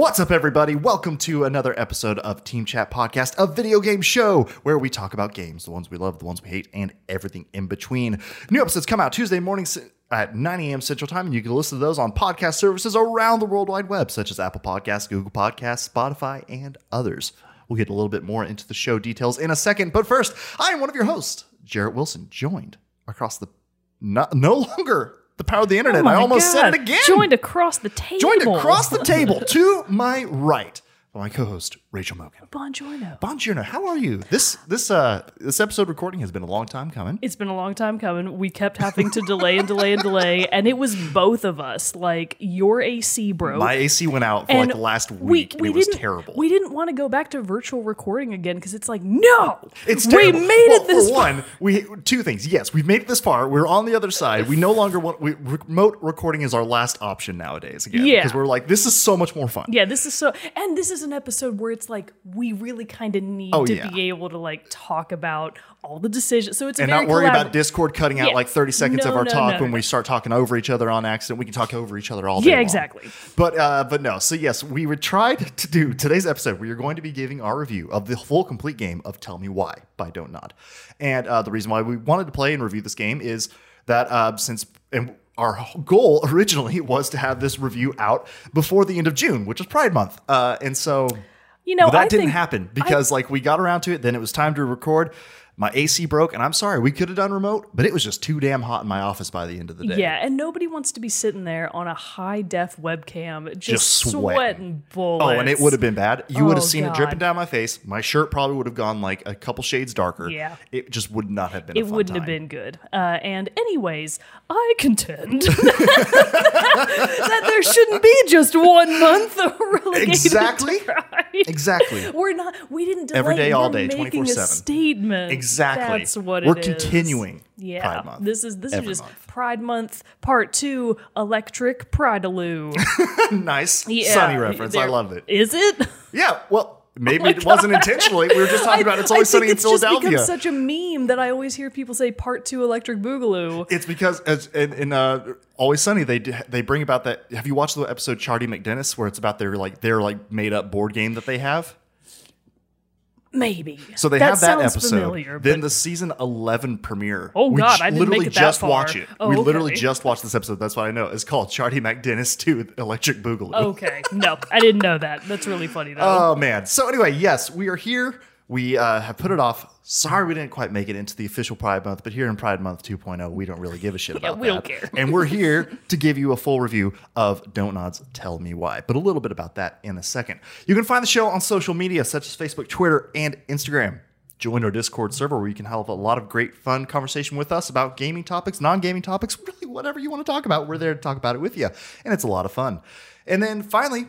What's up, everybody? Welcome to another episode of Team Chat Podcast, a video game show where we talk about games, the ones we love, the ones we hate, and everything in between. New episodes come out Tuesday mornings at 9 a.m. Central Time, and you can listen to those on podcast services around the World Wide Web, such as Apple Podcasts, Google Podcasts, Spotify, and others. We'll get a little bit more into the show details in a second, but first, I am one of your hosts, Jarrett Wilson, joined across the no, no longer the power of the internet. Oh I almost said it again. Joined across the table. Joined across the table to my right my co-host Rachel Mogan. Buongiorno. Bonjour, how are you? This this uh this episode recording has been a long time coming. It's been a long time coming. We kept having to delay and delay and delay, and it was both of us. Like your AC broke. My AC went out for and like the last week, we and it was terrible. We didn't want to go back to virtual recording again because it's like, no, it's terrible. we made well, it this for far. one. We two things. Yes, we've made it this far. We're on the other side. We no longer want we, remote recording is our last option nowadays. Again, Yeah. because we're like this is so much more fun. Yeah, this is so, and this is an episode where it's like we really kind of need Oh, to yeah. be able to like talk about all the decisions. So it's and not worry about Discord cutting out like 30 seconds of our no, talk no, when no. we start talking over each other on accident. We can talk over each other all day. Yeah, long. exactly. But uh, but no. So yes, we were tried to do today's episode. We are going to be giving our review of the full complete game of Tell Me Why by Don't Nod. And uh, the reason why we wanted to play and review this game is that uh, since and our goal originally was to have this review out before the end of June, which is Pride Month. Uh, and so You know, that I didn't happen because like we got around to it, then it was time to record. My AC broke, and I'm sorry, we could have done remote, but it was just too damn hot in my office by the end of the day. Yeah, and nobody wants to be sitting there on a high def webcam just, Just sweating. sweating bullets. Oh, and it would have been bad. You would have Oh, seen it dripping down my face. My shirt probably would have gone like a couple shades darker. Yeah. It just would not have been a It wouldn't have been good. Uh, and anyways, I contend that there shouldn't be just one month of relegated Exactly. Exactly. We're not. We didn't delay. Every day, all We're day, making a 24/7. statement. Exactly. That's what We're it is. continuing Yeah. Pride Month This is this is just month. Pride Month Part Two. Electric Pridaloo. nice. Yeah, Sunny reference. I love it. Is it? Yeah. Well, maybe it wasn't intentionally. We were just talking about it's always sunny in it's Philadelphia. become such a meme that I always hear people say part two electric boogaloo. It's because as in, in uh, Always Sunny, they they bring about that. Have you watched the episode CharDee MacDennis where it's about their like their like made up board game that they have? Maybe. So they that have that episode. Familiar, then the season eleven premiere. Oh, we God, I didn't literally make it that just far. watch it. Oh, we literally just watched this episode. That's what I know. It's called CharDee MacDennis to Electric Boogaloo. okay, no, I didn't know that. That's really funny though. Oh man. So anyway, yes, we are here. We uh, have put it off. Sorry, we didn't quite make it into the official Pride Month, but here in Pride Month 2.0, we don't really give a shit about it. we don't care. and we're here to give you a full review of Don't Nod's Tell Me Why. But a little bit about that in a second. You can find the show on social media such as Facebook, Twitter, and Instagram. Join our Discord server where you can have a lot of great, fun conversation with us about gaming topics, non gaming topics, really whatever you want to talk about. We're there to talk about it with you. And it's a lot of fun. And then finally,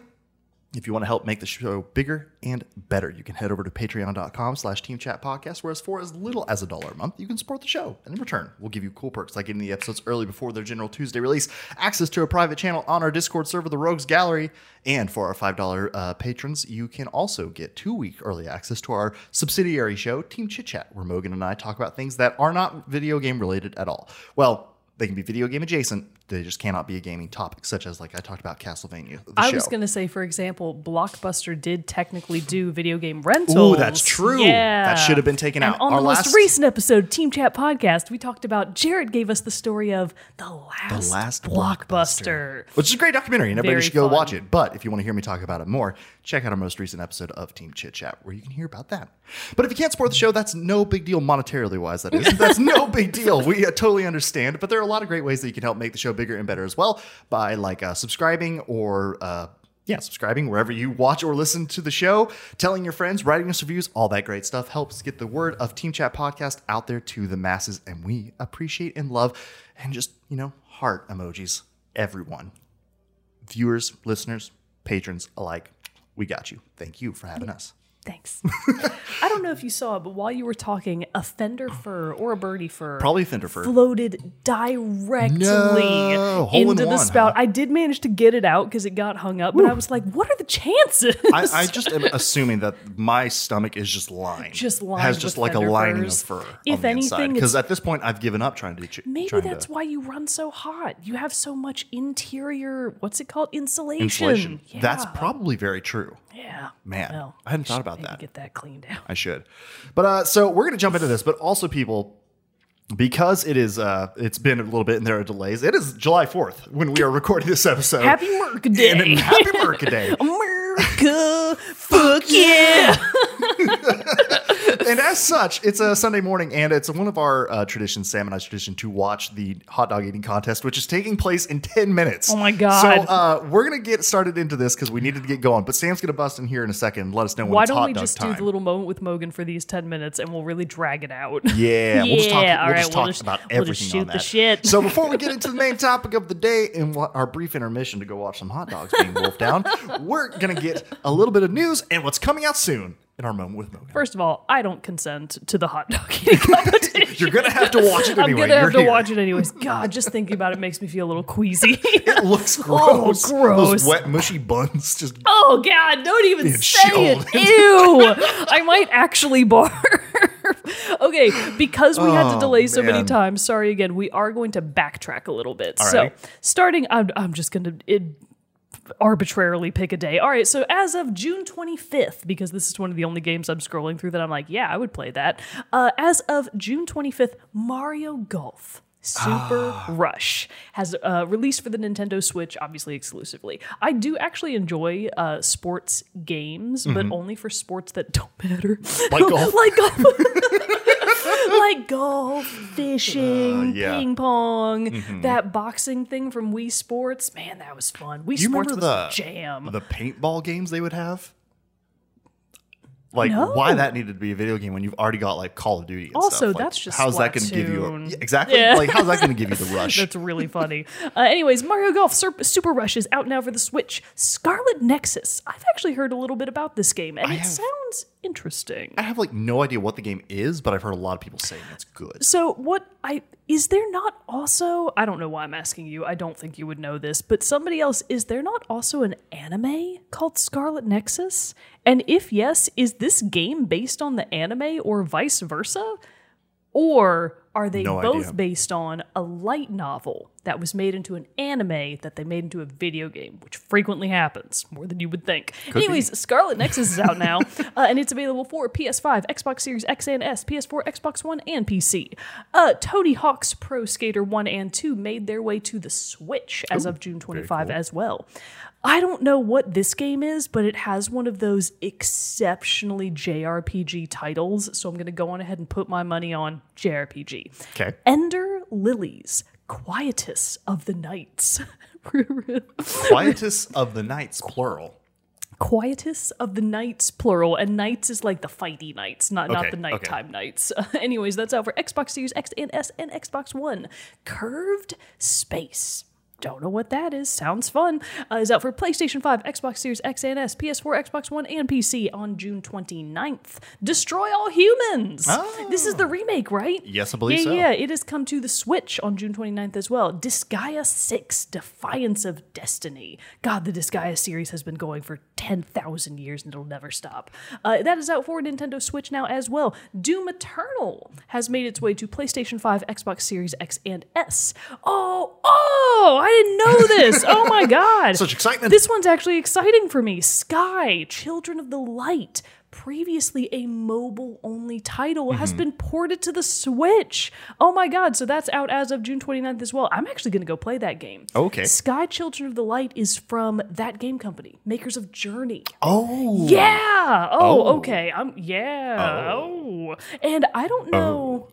if you want to help make the show bigger and better, you can head over to patreon.com slash team chat podcast, whereas for as little as a dollar a month, you can support the show. And in return, we'll give you cool perks like getting the episodes early before their general Tuesday release, access to a private channel on our Discord server, the Rogues Gallery, and for our $5 uh, patrons, you can also get two week early access to our subsidiary show, Team Chit Chat, where Mogan and I talk about things that are not video game related at all. Well, they can be video game adjacent. They just cannot be a gaming topic, such as like I talked about Castlevania. I show. was going to say, for example, Blockbuster did technically do video game rentals. Ooh, that's true. Yeah, That should have been taken And out. On Our the last- most recent episode, Team Chat podcast, we talked about. Jared gave us the story of the last, The last blockbuster. which is a great documentary, and everybody Very should go fun. watch it. But if you want to hear me talk about it more, check out our most recent episode of Team Chit Chat, where you can hear about that. But if you can't support the show, that's no big deal monetarily wise. That is, that's no big deal. We uh, totally understand. But there are a lot of great ways that you can help make the show bigger and better as well by like uh, subscribing or. Uh, yeah, subscribing wherever you watch or listen to the show, telling your friends, writing us reviews, all that great stuff helps get the word of Team Chat Podcast out there to the masses. And we appreciate and love and just, you know, heart emojis, everyone viewers, listeners, patrons alike, we got you. Thank you for having us. Thanks. I don't know if you saw it, but while you were talking, a fender fur or a birdie fur probably Fender fur floated directly No, hole in into the one, spout. huh? I did manage to get it out because it got hung up, but I was like, what are the chances? I, I just am assuming that my stomach is just lined. Just lined Has just with like a fender lining firs. of fur. If on the anything, because it's- at this point I've given up trying to. Ch- Maybe trying that's to why you run so hot. You have so much interior, what's it called? Insulation. insulation. Yeah. That's probably very true. Yeah. Man, Well, I hadn't thought about that. Get that cleaned out. I should. But uh, so we're gonna jump into this, but also people. Because it is, uh, it's been a little bit and there are delays. It is July fourth when we are recording this episode. Happy Merc Day. and happy Merca Day. America, fuck yeah. and as such, it's a Sunday morning, and it's one of our uh, traditions, Sam and I's tradition, to watch the hot dog eating contest, which is taking place in 10 minutes. Oh my God. So uh, we're going to get started into this because we needed to get going. But Sam's going to bust in here in a second and let us know when Why it's don't we just time. do the little moment with Mogan for these 10 minutes and we'll really drag it out? yeah, we'll just talk, Yeah, all we'll right, just we'll talk just- about we'll everything just on shoot the that. shit. So before we get into the main topic of the day and what our brief intermission to go watch some hot dogs being wolfed down, we're going to get a little bit of news and what's coming out soon in our moment with Mogan. First of all, I don't consent to the hot dog eating competition. You're to have to watch it Anyway. I'm gonna have You're to here. watch it anyways. God, just thinking about it makes me feel a little queasy. It looks gross. Oh, gross. Those wet, mushy buns just oh God, don't even say it. Ew. I might actually barf. okay, because we had to Oh, delay so many times. Sorry again. We are going to backtrack a little bit. So starting, I'm, I'm just gonna. It, arbitrarily pick a day. All right, so as of June 25th, because this is one of the only games I'm scrolling through that I'm like, yeah, I would play that. Uh, as of June 25th, Mario Golf. Super Ah. Rush has uh, released for the Nintendo Switch, obviously exclusively. I do actually enjoy uh, sports games, but only for sports that don't matter. Mm-hmm. Like golf? like golf. like golf, fishing, Uh, yeah. ping pong, that boxing thing from Wii Sports. Man, that was fun. Wii you Sports was the jam. the paintball games they would have? Like No. why that needed to be a video game when you've already got like Call of Duty. And Also, stuff? Like, that's just how's that going to give you a, Yeah, exactly? Yeah. Like how's that going to give you the rush? That's really funny. Uh, anyways, Mario Golf Sur- Super Rush is out now for the Switch. Scarlet Nexus. I've actually heard a little bit about this game, and it have- sounds interesting. I have like no idea what the game is, but I've heard a lot of people saying it's good. So what I is there not also I don't know why I'm asking you. I don't think you would know this, but somebody else is there not also an anime called Scarlet Nexus? And if yes, is this game based on the anime or vice versa? Or are they No both idea. based on a light novel that was made into an anime that they made into a video game, which frequently happens more than you would think. Anyways, Scarlet Nexus is out now, uh, and it's available for PS5, Xbox Series X and S, PS4, Xbox One, and PC. Uh, Tony Hawk's Pro Skater 1 and 2 made their way to the Switch as of June 25 as well. I don't know what this game is, but it has one of those exceptionally JRPG titles, so I'm going to go on ahead and put my money on JRPG. Okay. Ender Lilies, Quietus of the Knights. Quietus of the Knights, plural. Quietus of the Knights, plural, and Knights is like the fighty knights, not not Okay, the okay. nighttime nights. anyways, that's out for Xbox Series X and S and Xbox One. Curved Space. Don't know what that is. Sounds fun. Uh, is out for PlayStation 5, Xbox Series X and S, PS4, Xbox One, and PC on June 29th. Destroy All Humans. This is the remake, right? Yes, I believe yeah, so. Yeah, it has come to the Switch on June 29th as well. Disgaea 6, Defiance of Destiny. God, the Disgaea series has been going for 10,000 years and it'll never stop. Uh, that is out for Nintendo Switch now as well. Doom Eternal has made its way to PlayStation 5, Xbox Series X, and S. Oh, oh, I didn't know this. Oh my God. Such excitement. This one's actually exciting for me. Sky, Children of the Light, previously a mobile only title, Mm-hmm. has been ported to the Switch. Oh my god, so that's out as of June 29th as well. I'm actually going to go play that game. Okay. Sky, Children of the Light is from that game company, makers of Journey. Oh. Yeah. Oh, Oh. okay. I'm yeah. Oh. And I don't know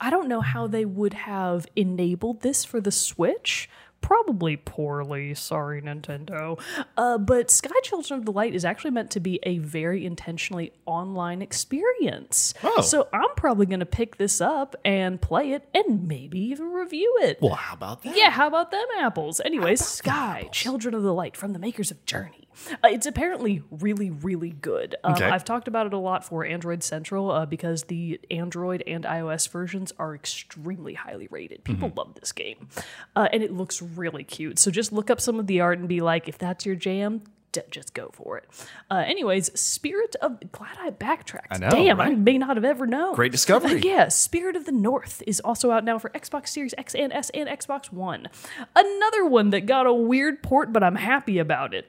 I don't know how they would have enabled this for the Switch. Probably poorly, sorry Nintendo. Uh, but Sky Children of the Light is actually meant to be a very intentionally online experience. Oh. So I'm probably going to pick this up and play it and maybe even review it. Well, how about that? Yeah, how about them apples? Anyways, Sky, Children of the Light from the makers of Journey. Uh, it's apparently really, really good. Um, Okay. I've talked about it a lot for Android Central uh, because the Android and iOS versions are extremely highly rated. People love this game, uh, and it looks really cute. So just look up some of the art and be like, if that's your jam. d- Just go for it. Uh, anyways, Spirit of glad I backtracked. I know, Damn, I may not have ever known. Great discovery. Yeah, Spirit of the North is also out now for Xbox Series X and S and Xbox One. Another one that got a weird port, but I'm happy about it.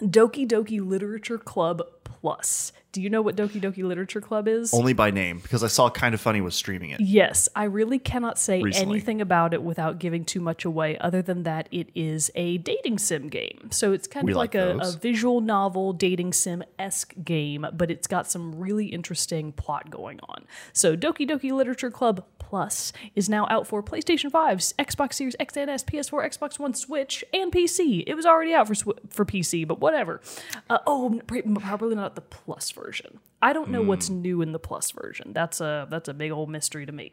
Doki Doki Literature Club Plus. Do you know what Doki Doki Literature Club is? Only by name because I saw Kind of Funny was streaming it. Yes, I really cannot say Recently. anything about it without giving too much away, other than that it is a dating sim game. So it's kind We of like like, a, a visual novel dating sim esque game, but it's got some really interesting plot going on. So Doki Doki Literature Club Plus is now out for PlayStation 5, Xbox Series X and S, PS4, Xbox One, Switch, and PC. It was already out for for PC, but whatever. Uh, oh, pr- probably not the Plus version. I don't know what's Hmm. new in the Plus version. That's a that's a big old mystery to me.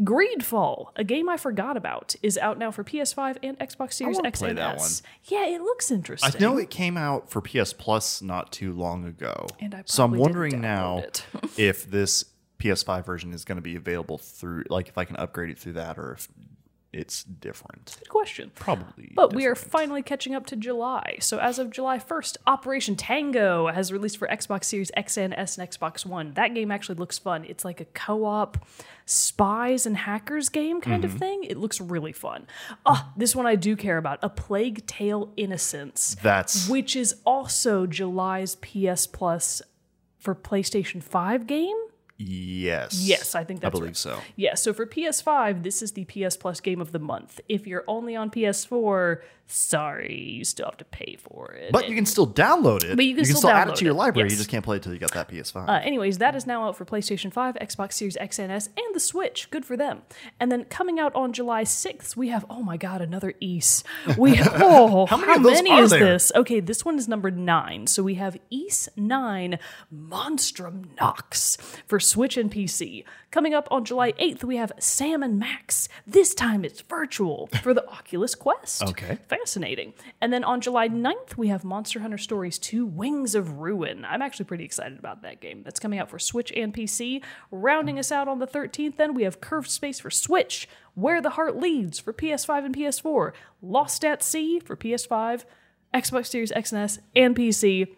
Greedfall, a game I forgot about, is out now for PS5 and Xbox Series X and S. Yeah, it looks interesting. I know it came out for PS Plus not too long ago. And I so I'm wondering now if this PS5 version is going to be available through, like, if I can upgrade it through that or if it's different. Good question. Probably. But we are finally catching up to July. So as of July 1st, Operation Tango has released for Xbox Series X and S and Xbox One. That game actually looks fun. It's like a co-op spies and hackers game kind Mm-hmm. of thing. It looks really fun. Ah, this one I do care about. A Plague Tale Innocence. That's which is also July's PS Plus for PlayStation 5 game. Yes. Yes, I think that's I believe right. so. Yeah, so for PS5, this is the PS Plus game of the month. If you're only on PS4, sorry, you still have to pay for it. But you can still download it. But you can still add it to your library. You just can't play it until you got that PS5. Uh, anyways, that is now out for PlayStation 5, Xbox Series X and S, and the Switch. Good for them. And then coming out on July 6th, we have, oh my God, another Ys. We oh, how many those are is there? this? Okay, this one is number nine. So we have Ys 9 Monstrum Nox for Switch and PC. Coming up on July 8th, we have Sam and Max. This time it's virtual for the Oculus Quest. Okay. Fascinating. And then on July 9th, we have Monster Hunter Stories 2 Wings of Ruin. I'm actually pretty excited about that game. That's coming out for Switch and PC. Rounding us out on the 13th, then we have Curved Space for Switch, Where the Heart Leads for PS5 and PS4, Lost at Sea for PS5, Xbox Series X and S, and PC.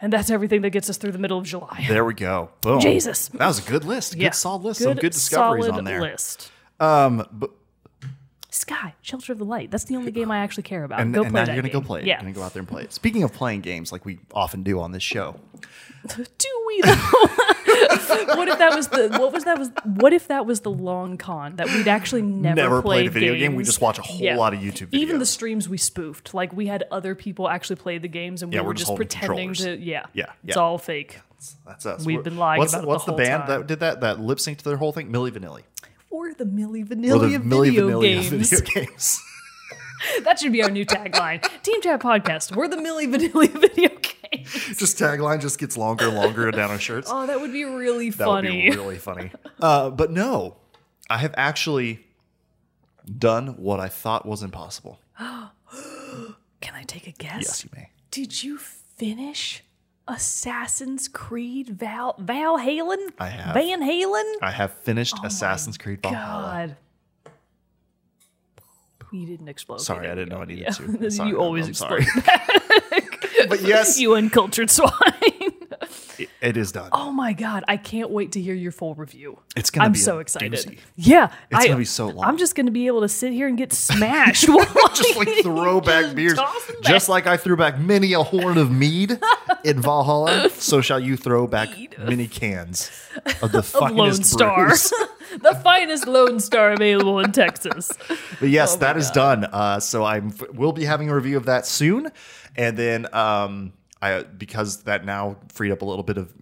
And that's everything that gets us through the middle of July. there we go. Boom. Jesus. That was a good list. Good Yeah. solid list. Some good discoveries on there. List. Um, but Sky, Shelter of the Light. That's the only game I actually care about. and, go and play now that you're gonna game. go play it. Yeah. You're gonna go out there and play it. Speaking of playing games, like we often do on this show, Do we though? what if that was the what was that was what if that was the long con that we'd actually never, Never played a video game, we just watch a whole lot of YouTube Even the streams we spoofed, like we had other people actually play the games, and we Yeah, were we're just just pretending to yeah Yeah, It's all fake. that's us. We've What- been lying What's, about it the what's the band time. that did that? That lip synced to their whole thing? Milli Vanilli. Or the Milli Or Vanilli the of Milli video Vanilli games. video games. that should be our new tagline. Team Chat Podcast. We're the Milli Vanilli of video games. just tagline just gets longer and longer down our shirts. Oh, that would be really That funny. That would be really funny. Uh, but no, I have actually done what I thought was impossible. Can I take a guess? Yes, you may. Did you finish Assassin's Creed Val Val Halen? I have. Van Halen? I have finished oh Assassin's Creed Valhalla. God. You didn't explode. Sorry, I didn't know. I needed Yeah. to. Sorry, you always explode. but yes, you uncultured swine. It- is done. oh my god, I can't wait to hear your full review. It's gonna be. I'm be so excited. doozy. Yeah, It's I, gonna be so long. I'm just gonna be able to sit here and get smashed. just like throw back beers. Just like I threw back many a horn of mead in Valhalla, so shall you throw back many cans of the finest Lone Star, brews. the finest Lone Star available in Texas. But yes, Oh that is God. done. Uh, so I'm we'll be having a review of that soon, and then um, I because that now freed up a little bit of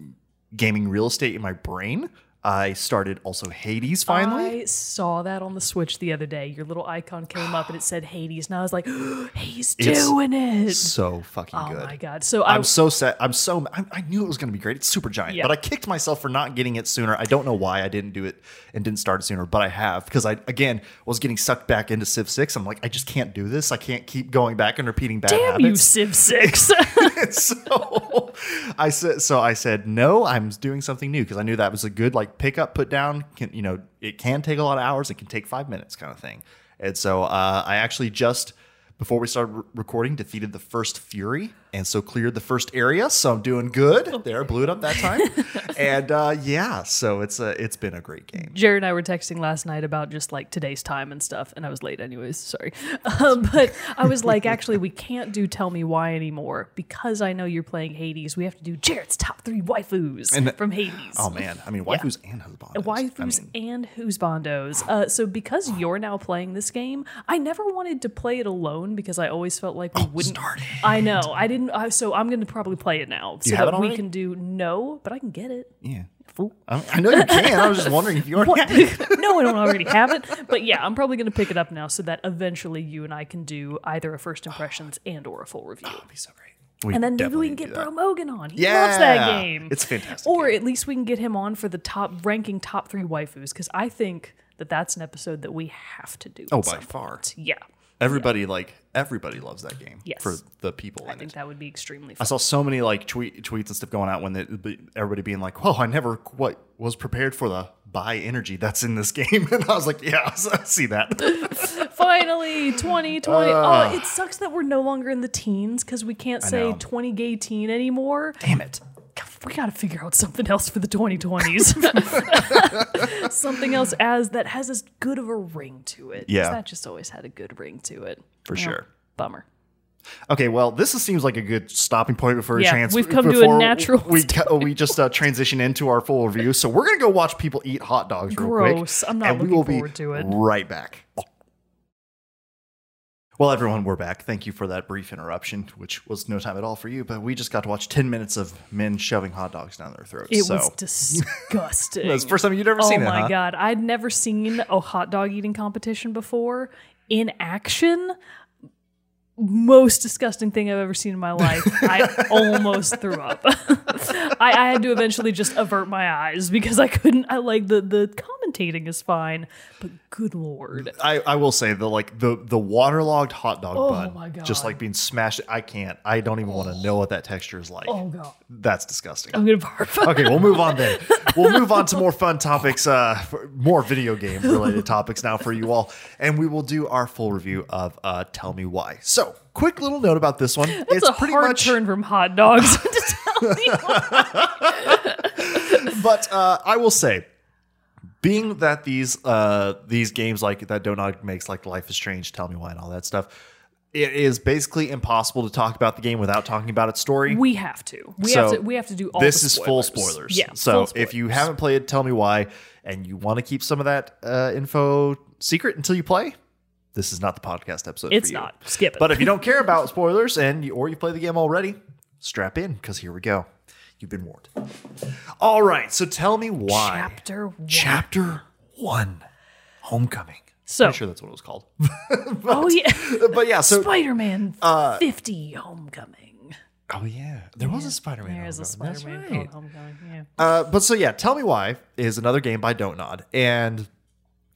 gaming real estate in my brain. I started also Hades finally. I saw that on the Switch the other day. Your little icon came up and it said Hades, and I was like, he's doing it. so fucking Oh good. my god! So I I'm so sad. I'm so. I, I knew it was going to be great. It's Supergiant, Yeah. but I kicked myself for not getting it sooner. I don't know why I didn't do it and didn't start it sooner, but I have because I again was getting sucked back into Civ Six. I'm like, I just can't do this. I can't keep going back and repeating bad damn you. Civ Six. so I said, so I said, no, I'm doing something new because I knew that was a good like pick up, put down. Can, you know, it can take a lot of hours. It can take five minutes, kind of thing. And so uh, I actually just before we started re- recording defeated the first Fury, and so cleared the first area. So I'm doing good there. Blew it up that time, and uh, yeah, so it's a it's been a great game. Jared and I were texting last night about just like today's time and stuff, and I was late anyways. Sorry, um, but I was like, actually, we can't do Tell Me Why anymore because I know you're playing Hades. We have to do Jared's top three waifus And- from Hades. Oh man, I mean waifus and husbandos. Waifus I mean, and husbandos. Uh, so because you're now playing this game, I never wanted to play it alone because I always felt like we wouldn't. start it. I know I didn't. I, so I'm going to probably play it now so have that it we already? can do no, but I can get it. yeah. Fool. I, I know you can. I was just wondering if you already What? had it. no, I don't already have it. But yeah, I'm probably going to pick it up now so that eventually you and I can do either a first impressions and or a full review. Oh, that'd be so great. We And then maybe we can get. Bro Mogan on. He loves that game. It's fantastic Or at least we can get him on for the top ranking top three waifus because I think that that's an episode that we have to do. Oh, by far. point. Yeah, Everybody like everybody loves that game. Yes. For the people I in think it. that would be extremely Fun. I saw so many like tweet, tweets and stuff going out when the, everybody being like, "Whoa, I never what was prepared for the bi energy that's in this game," and I was like, "Yeah, I see that." Finally, 2020. oh, it sucks that we're no longer in the teens because we can't say. 20 gay teen anymore. Damn it! We got to figure out something else for the 2020s. something else as that has as good of a ring to it. Yeah. that just always had a good ring to it. For You know, sure. Bummer. Okay, well, this is- seems like a good stopping point before Yeah, a chance. we've come to a natural We ca- we just uh, transition into our full review, so we're gonna go watch people eat hot dogs real quick. Gross. I'm not and we looking will forward be to it. Right back. Well, everyone, we're back. Thank you for that brief interruption, which was no time at all for you. But we just got to watch ten minutes of men shoving hot dogs down their throats. It so was disgusting. that's the first time you'd ever oh seen it. Oh my huh? god, I'd never seen a hot dog eating competition before in action. Most disgusting thing I've ever seen in my life. I almost threw up. I, I had to eventually just avert my eyes because I couldn't. I like the the commentating is fine, but good lord, I, I will say the like the the waterlogged hot dog Oh bun, my just like being smashed. I can't. I don't even want to know what that texture is like. oh god, That's disgusting. I'm gonna barf. okay, we'll move on then. We'll move on to more fun topics, uh, more video game related topics now for you all, and we will do our full review of uh, Tell Me Why. So, quick little note about this one. It's it's a pretty hard much, turn from hot dogs to tell me. but uh, I will say, being that these uh, these games like that Don't Nod makes, like Life is Strange, Tell Me Why, and all that stuff. It is basically impossible to talk about the game without talking about its story. We have to. We So, have to. We have to do all. this is full spoilers. spoilers. Yeah. So full if you haven't played, tell me why, and you want to keep some of that uh, info secret until you play. This is not the podcast episode. it's for you. not. Skip it. But if you don't care about spoilers and you, or you play the game already, strap in because here we go. You've been warned. All right. So tell me why. chapter one. Chapter one. Homecoming. So- Pretty sure that's what it was called. oh yeah. but yeah. So. Spider-Man uh, 50 Homecoming. Oh yeah. There was a Spider-Man. There is a Spider-Man right. Homecoming. Yeah. Uh, but so yeah, tell me why is another game by Don't Nod, and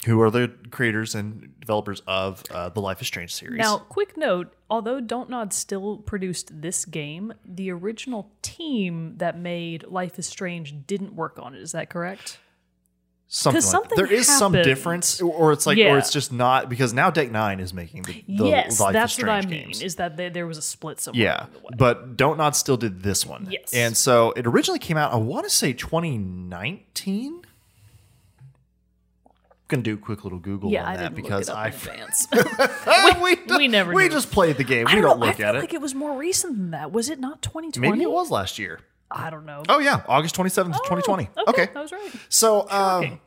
who are the creators and developers of uh, the Life is Strange series? Now, quick note: although Don't Nod still produced this game, the original team that made Life is Strange didn't work on it. Is that correct? something, like something that. there is some difference, or it's like, Yeah. or it's just not because now Deck Nine is making the, the yes, Life that's is what I mean. games. Is that there, there was a split somewhere yeah, but Don't Nod still did this one. Yes. and so it originally came out. I want to say 2019. Gonna do a quick little Google yeah, on I that because look it up I advance. we, we never we do. just played the game. I We don't, don't look at it. like it was more recent than that. Was it not 2020? Maybe it was last year. I don't know. Oh yeah, August twenty seventh, twenty twenty. Oh, Okay. that was right. So um.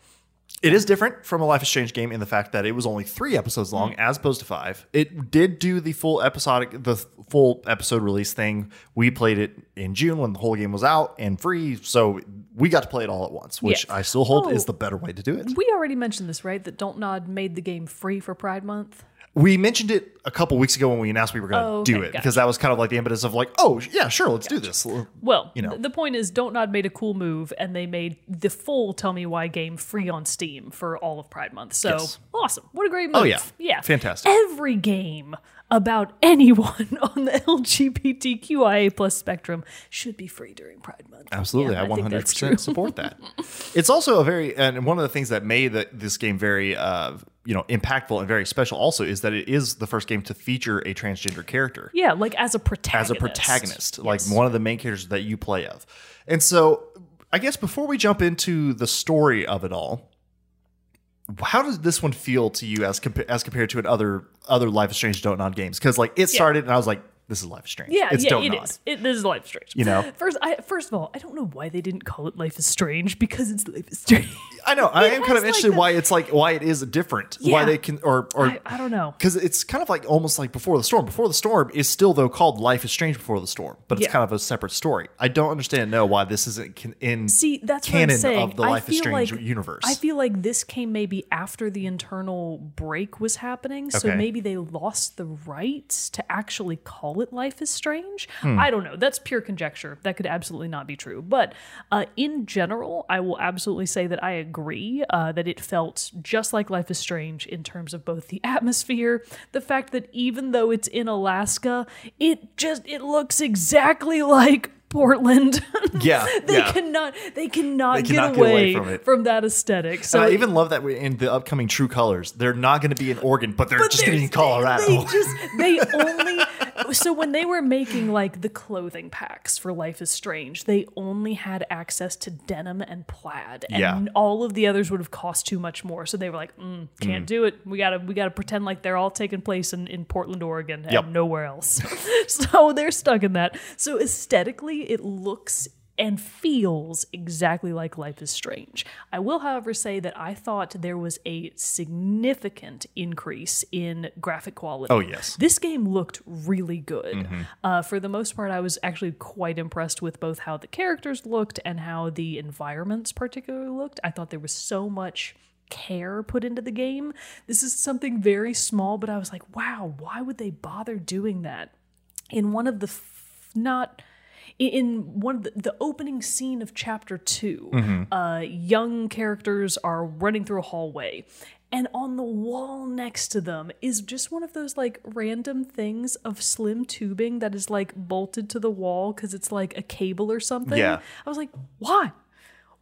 It is different from a Life is Strange game in the fact that it was only three episodes long, Mm. as opposed to five. It did do the full episodic, the full episode release thing. We played it in June when the whole game was out and free, so we got to play it all at once, which Yeah. I still hold Oh. is the better way to do it. We already mentioned this, right? That Don't Nod made the game free for Pride Month. We mentioned it a couple weeks ago when we announced we were going to Oh, do it gotcha. because that was kind of like the impetus of like, oh yeah, sure, let's do this. Well, You know. the point is, Don't Nod made a cool move, and they made the full Tell Me Why game free on Steam for all of Pride Month. So Yes. awesome! What a great move! Oh, yeah. yeah, Fantastic. Every game about anyone on the LGBTQIA plus spectrum should be free during Pride Month. Absolutely, Yeah, I one hundred percent support that. It's also a very and one of the things that made the, this game very uh, you know impactful and very special also is that it is the first game to feature a transgender character Yeah, like as a protagonist. as a protagonist, like one of the main characters that you play of. And so, I guess before we jump into the story of it all, how does this one feel to you as as compared to an other other Life is Strange Don't Nod games? Because like it started and I was like, this is Life is Strange. Yeah, it's yeah, Don't it is. It, this is Life is Strange. You know? first, I, first of all, I don't know why they didn't call it Life is Strange because it's Life is Strange. I know. I It am kind of like, interested the- why it's like why it is different. Why they can or or I, I don't know. because it's kind of like almost like before the storm. Before the storm is still though called Life is Strange Before the Storm, but it's Yeah. kind of a separate story. I don't understand no why this isn't can, in See, that's what canon I'm saying. of the Life is Strange like, universe. I feel like this came maybe after the internal break was happening, so Okay. maybe they lost the rights to actually call it Life is Strange. Hmm. I don't know. That's pure conjecture. That could absolutely not be true. But uh, in general, I will absolutely say that I agree uh, that it felt just like Life is Strange in terms of both the atmosphere, the fact that even though it's in Alaska, it just it looks exactly like Portland. yeah, they yeah. cannot they cannot, They get, cannot away get away from it. that aesthetic. So And I even love that we- in the upcoming True Colors, they're not going to be in Oregon, but they're but just going to be in Colorado. They, they just they only so when they were making like the clothing packs for Life is Strange, they only had access to denim and plaid, and Yeah. all of the others would have cost too much more. So they were like, mm, "Can't do it. We gotta we gotta pretend like they're all taking place in, in Portland, Oregon, and Yep. nowhere else." so they're stuck in that. So aesthetically, it looks and feels exactly like Life is Strange. I will, however, say that I thought there was a significant increase in graphic quality. Oh, yes. This game looked really good. Mm-hmm. Uh, for the most part, I was actually quite impressed with both how the characters looked and how the environments particularly looked. I thought there was so much care put into the game. This is something very small, but I was like, wow, why would they bother doing that? In one of the f- not in one of the, the opening scene of chapter 2 uh, young characters are running through a hallway and on the wall next to them is just one of those like random things of slim tubing that is like bolted to the wall because it's like a cable or something. Yeah. i was like why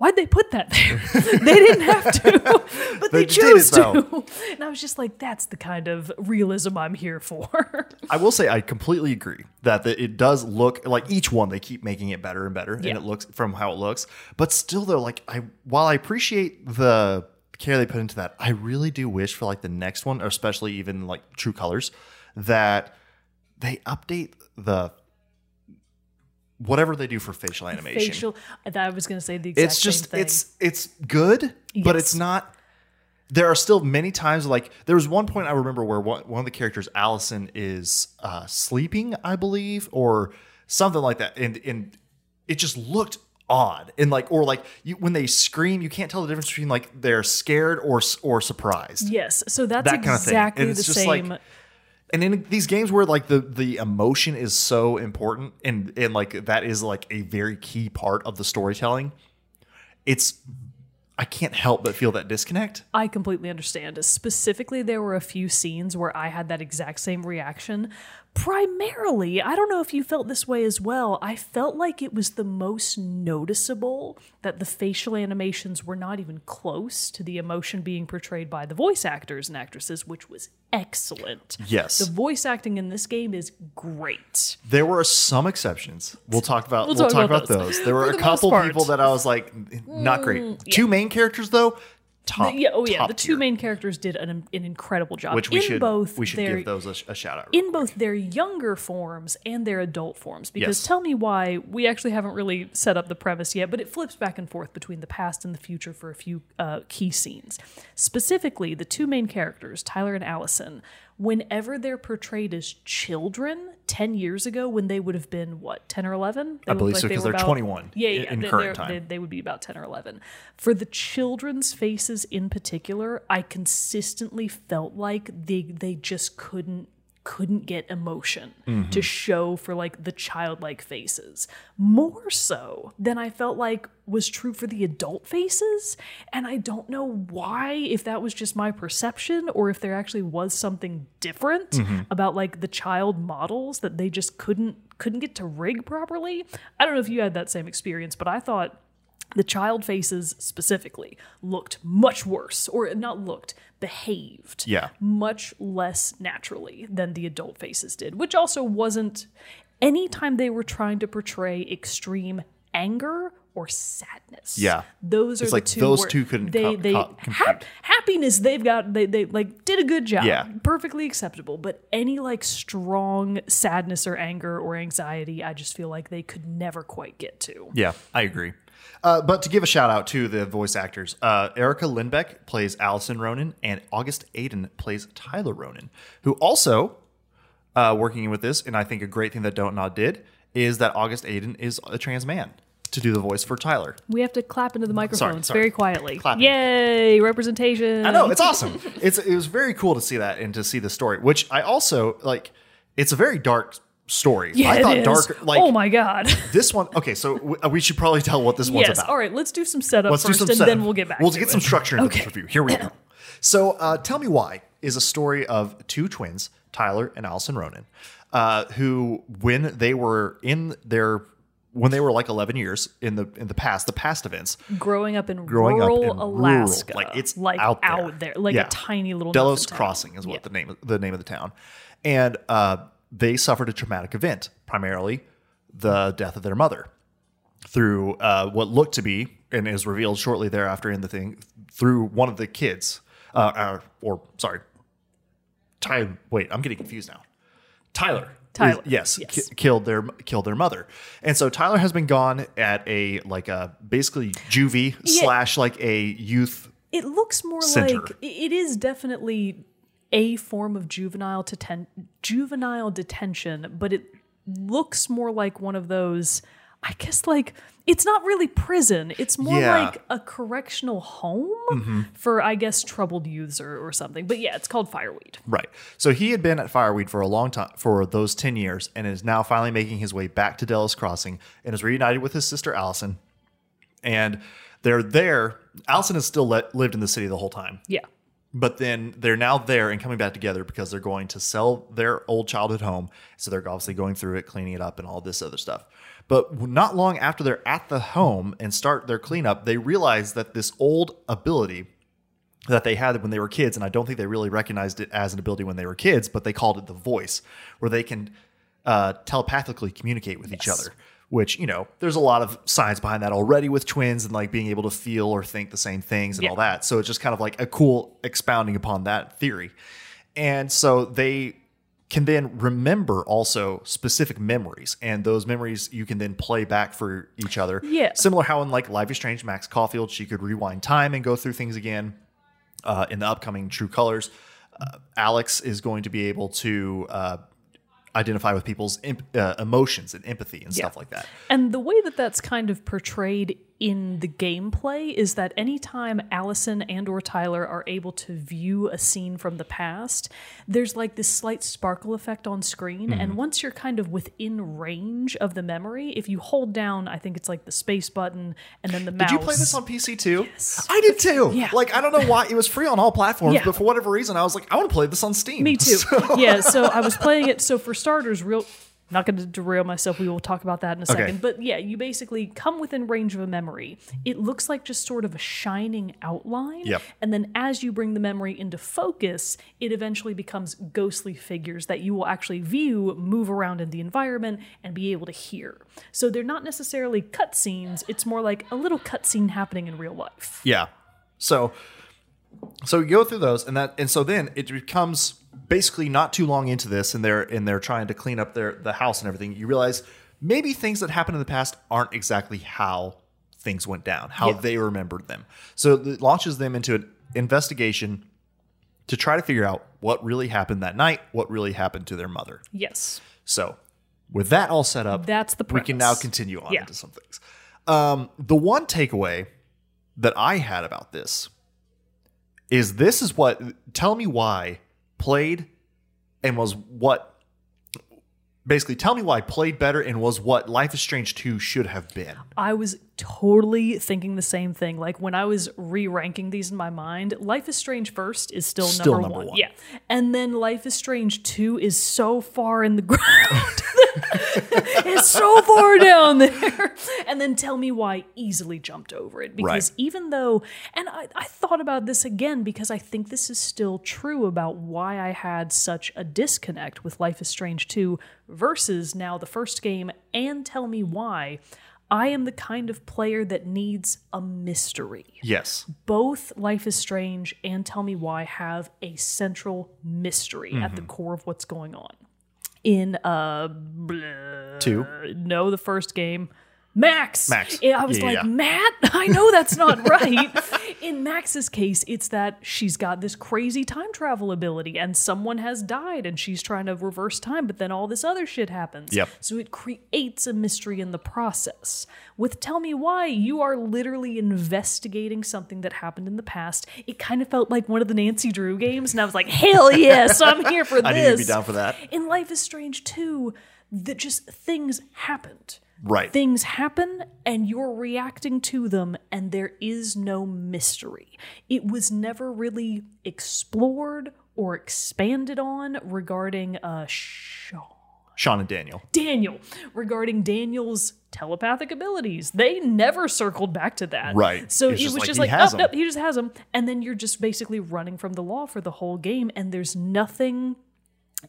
Why'd they put that there? they didn't have to, but they, They it, chose to. And I was just like, that's the kind of realism I'm here for. I will say I completely agree that it does look like each one they keep making it better and better, Yeah. and it looks from how it looks. But still, though, like I while I appreciate the care they put into that, I really do wish for like the next one, or especially even like True Colors, that they update the whatever they do for facial animation. Facial. I was going to say the exact it's just same thing. it's it's good, but it's not. There are still many times like there was one point I remember where one, one of the characters, Alyson, is uh, sleeping, I believe, or something like that, and and it just looked odd and like or like you, when they scream, you can't tell the difference between like they're scared or or surprised. Yes, so that's That kind of thing. exactly the just like- same. And in these games where like the the emotion is so important and and like that is like a very key part of the storytelling, it's I can't help but feel that disconnect. I completely understand. Specifically, there were a few scenes where I had that exact same reaction. Primarily, I don't know if you felt this way as well. I felt like it was the most noticeable that the facial animations were not even close to the emotion being portrayed by the voice actors and actresses, which was excellent. Yes. The voice acting in this game is great. There were some exceptions. We'll talk about we'll, We'll talk, about about those. those. There were For a couple people that I was like not great. Mm, Two main characters though, top. yeah, oh yeah, top the two tier, main characters did an, an incredible job. which we in should both we should their give those a, a shout out. in both their younger forms and their adult forms. Because Yes. tell me why we actually haven't really set up the premise yet, but it flips back and forth between the past and the future for a few uh, key scenes. Specifically, the two main characters, Tyler and Alyson, whenever they're portrayed as children 10 years ago when they would have been what 10 or 11 I believe look so, because they're about- 21 yeah, in- yeah in they- current time. they- they would be about 10 or 11. For the children's faces in particular, I consistently felt like they they just couldn't couldn't get emotion Mm-hmm. to show for like the childlike faces more so than I felt like was true for the adult faces and I don't know why if that was just my perception or if there actually was something different Mm-hmm. about like the child models that they just couldn't couldn't get to rig properly. I don't know if you had that same experience, but I thought the child faces specifically looked much worse, or not looked, behaved Yeah. much less naturally than the adult faces did, which also wasn't anytime they were trying to portray extreme anger or sadness. Yeah. Those are like two those two couldn't they co- they co- hap- happiness they've got they they like did a good job. Yeah. Perfectly acceptable, but any like strong sadness or anger or anxiety, I just feel like they could never quite get to. Yeah, I agree. Uh, but to give a shout out to the voice actors, uh, Erica Lindbeck plays Alyson Ronan, and August Aitken plays Tyler Ronan, who also uh, working with this. And I think a great thing that Don't Nod did is that August Aitken is a trans man to do the voice for Tyler. We have to clap into the microphones sorry. very quietly. Clapping. Yay, representation. I know it's awesome. it's it was very cool to see that and to see the story, which I also like. It's a very dark story. Yeah, I thought is. dark like oh my god. this one. Okay, so w- we should probably tell what this one's about. yes. All right, let's do some setup Let's first, do some and setup. then we'll get back. To it. We'll to get it. some structure into Okay. this review. Here we go. So, uh, tell me why is a story of two twins, Tyler and Alyson Ronan, uh, who when they were in their when they were like 11 years in the in the past, the past events, Growing up in growing rural up in Alaska, rural, like it's like out there, like Yeah. a tiny little Delos nothing town. Crossing is what Yeah. the name the name of the town, and uh, they suffered a traumatic event, primarily the death of their mother through uh, what looked to be and is revealed shortly thereafter in the thing through one of the kids, uh, uh, or sorry, Ty. Wait, I'm getting confused now. Tyler. Tyler, is- yes, yes. ki- killed their killed their mother, and so Tyler has been gone at a like a basically juvie Yeah. slash like a youth It looks more Center. like it is definitely a form of juvenile deten- juvenile detention, but it looks more like one of those. I guess like it's not really prison. It's more Yeah. like a correctional home mm-hmm. for I guess troubled youths or, or something. But yeah, it's called Fireweed. Right. So he had been at Fireweed for a long time, for those 10 years, and is now finally making his way back to Delos Crossing and is reunited with his sister Alyson. And they're there. Alyson has still let, lived in the city the whole time, Yeah. But then they're now there and coming back together because they're going to sell their old childhood home. So they're obviously going through it, cleaning it up, and all this other stuff. But not long after they're at the home and start their cleanup, they realize that this old ability that they had when they were kids, and I don't think they really recognized it as an ability when they were kids, but they called it the voice, where they can uh, telepathically communicate with each other. Which you know, there's a lot of science behind that already with twins and like being able to feel or think the same things and Yeah. all that. So it's just kind of like a cool expounding upon that theory. And so they can then remember also specific memories, and those memories you can then play back for each other. Yeah. Similar how in like Life is Strange, Max Caulfield, she could rewind time and go through things again uh, in the upcoming True Colors. Uh, Alex is going to be able to uh, identify with people's imp- uh, emotions and empathy and stuff like that. And the way that that's kind of portrayed in the gameplay is that anytime Alyson and or Tyler are able to view a scene from the past, there's like this slight sparkle effect on screen. Mm-hmm. And once you're kind of within range of the memory, if you hold down, I think it's like the space button and then the mouse. Did you play this on PC too? I did too. Yeah. Like I don't know why it was free on all platforms, Yeah. but for whatever reason, I was like, I want to play this on Steam. Me too. So- yeah, so I was playing it. So for starters, real. Not going to derail myself. We will talk about that in a second. But yeah, you basically come within range of a memory. It looks like just sort of a shining outline. Yep. And then as you bring the memory into focus, it eventually becomes ghostly figures that you will actually view, move around in the environment, and be able to hear. So they're not necessarily cutscenes. It's more like a little cutscene happening in real life. Yeah. So so you go through those, and that, and so then it becomes basically not too long into this, and they're and they're trying to clean up their the house and everything. You realize maybe things that happened in the past aren't exactly how things went down, how Yeah. they remembered them. So it launches them into an investigation to try to figure out what really happened that night, what really happened to their mother. Yes. So, with that all set up, That's the we can now continue on Yeah. into some things. Um, the one takeaway that I had about this is this is what tell me why played and was what basically tell me why I played better and was what Life is Strange 2 should have been. I was totally thinking the same thing. Like when I was re-ranking these in my mind, Life is Strange first is still, Still number, number one. one. Yeah. And then Life is Strange 2 is so far in the ground. it's so far down there. And then tell me why easily jumped over it. Because Right. even though, and I, I thought about this again because I think this is still true about why I had such a disconnect with Life is Strange 2 versus now the first game and tell me why. I am the kind of player that needs a mystery. Yes. Both Life is Strange and Tell Me Why have a central mystery at Mm-hmm. the core of what's going on. In uh blah, 2. no, the first game. Max. Max. Yeah, I was Yeah, like, yeah. Matt, I know that's not right. In Max's case, it's that she's got this crazy time travel ability and someone has died and she's trying to reverse time, but then all this other shit happens. Yep. So it creates a mystery in the process. With Tell Me Why, you are literally investigating something that happened in the past. It kind of felt like one of the Nancy Drew games, and I was like, hell yes, I'm here for this. I need to be down for that. In Life is Strange 2, that just things happened. Right. Things happen and you're reacting to them, and there is no mystery. It was never really explored or expanded on regarding uh, Shaw. Sean and Daniel. Daniel, regarding Daniel's telepathic abilities. They never circled back to that. Right. So It's it just was like just like, has oh, them. nope, he just has them. And then you're just basically running from the law for the whole game, and there's nothing.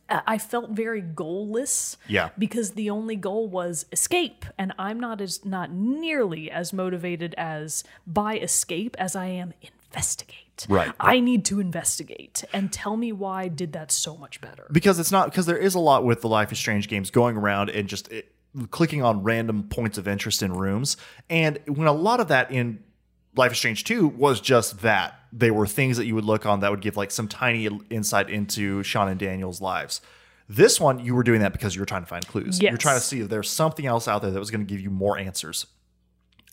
I felt very goalless. Yeah. Because the only goal was escape, and I'm not as not nearly as motivated as by escape as I am investigate. Right. I need to investigate and tell me why I did that so much better. because it's not because there is a lot with the Life is Strange games going around and just it, clicking on random points of interest in rooms, and when a lot of that in Life is Strange 2 was just that they were things that you would look on that would give like some tiny insight into Sean and Daniel's lives. This one, you were doing that because you were trying to find clues. You're trying to see if there's something else out there that was going to give you more answers.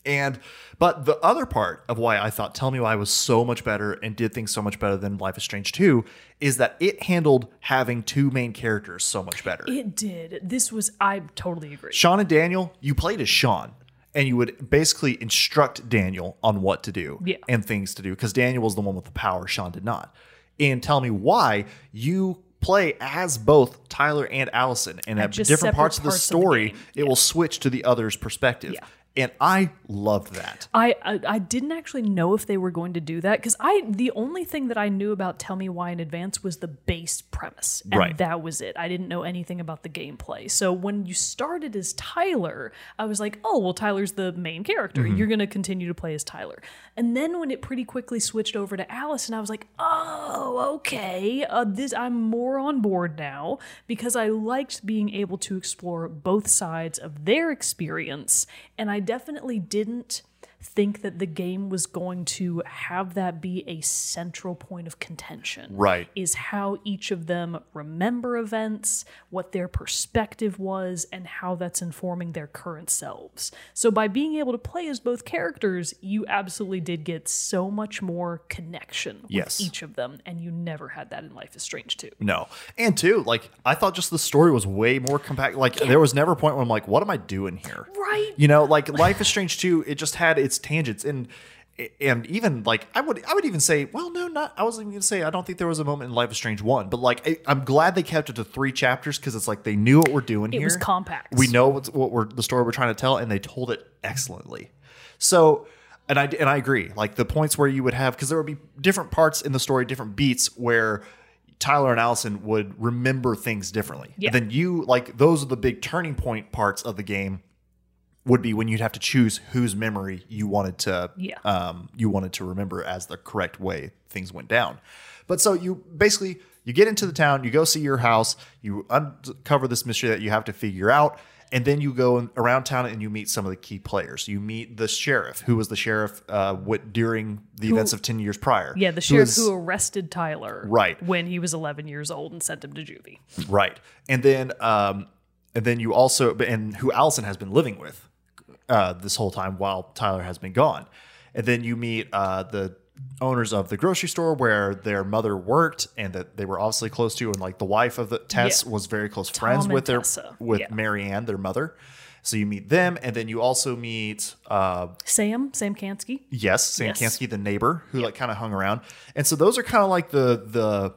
And but the other part of why I thought Tell Me Why was so much better and did things so much better than Life is Strange 2 is that it handled having two main characters so much better. It did. This was I totally agree. Sean and Daniel, you played as Sean and you would basically instruct Daniel on what to do Yeah. and things to do because Daniel was the one with the power, Sean did not. And Tell Me Why, you play as both Tyler and Alyson and at different separate parts of the parts of the story, it will switch to the other's perspective. Yeah. And I loved that. I, I I didn't actually know if they were going to do that because I the only thing that I knew about Tell Me Why in advance was the base premise, and Right. that was it. I didn't know anything about the gameplay. So when you started as Tyler, I was like, oh well, Tyler's the main character. Mm-hmm. You're going to continue to play as Tyler. And then when it pretty quickly switched over to Alice, and I was like, oh okay, uh, this I'm more on board now because I liked being able to explore both sides of their experience, and I definitely didn't think that the game was going to have that be a central point of contention. Right. Is how each of them remember events, what their perspective was, and how that's informing their current selves. So by being able to play as both characters, you absolutely did get so much more connection with Yes. each of them, and you never had that in Life is Strange 2. No. And two, like I thought just the story was way more compact. Like there was never a point where I'm like, what am I doing here? Right. You know, like Life is Strange 2, it just had its tangents and and even like I would I would even say, well, no, not I wasn't even gonna say I don't think there was a moment in Life is Strange 1, but like I, I'm glad they kept it to three chapters because it's like they knew what we're doing It here. was compact. We know what's, what we're the story we're trying to tell, and they told it excellently. So, and I and I agree. Like the points where you would have because there would be different parts in the story, different beats where Tyler and Alyson would remember things differently. Yeah. And then you like those are the big turning point parts of the game. Would be when you'd have to choose whose memory you wanted to Yeah. um, you wanted to remember as the correct way things went down. But so you basically you get into the town, you go see your house, you uncover this mystery that you have to figure out, and then you go in- around town and you meet some of the key players. You meet the sheriff, who was the sheriff uh, what, during the events of ten years prior. Yeah, the sheriff is- who arrested Tyler Right. when he was 11 years old and sent him to juvie. Right. And then um and then you also and who Alyson has been living with uh this whole time while Tyler has been gone. And then you meet uh the owners of the grocery store where their mother worked and that they were obviously close to and like the wife of the Tess Yeah. was very close friends with their Tessa. with Yeah. Marianne, their mother. So you meet them and then you also meet uh Sam, Sam Kansky. Yes, Sam Yes. Kansky, the neighbor who like kind of hung around, and so those are kind of like the the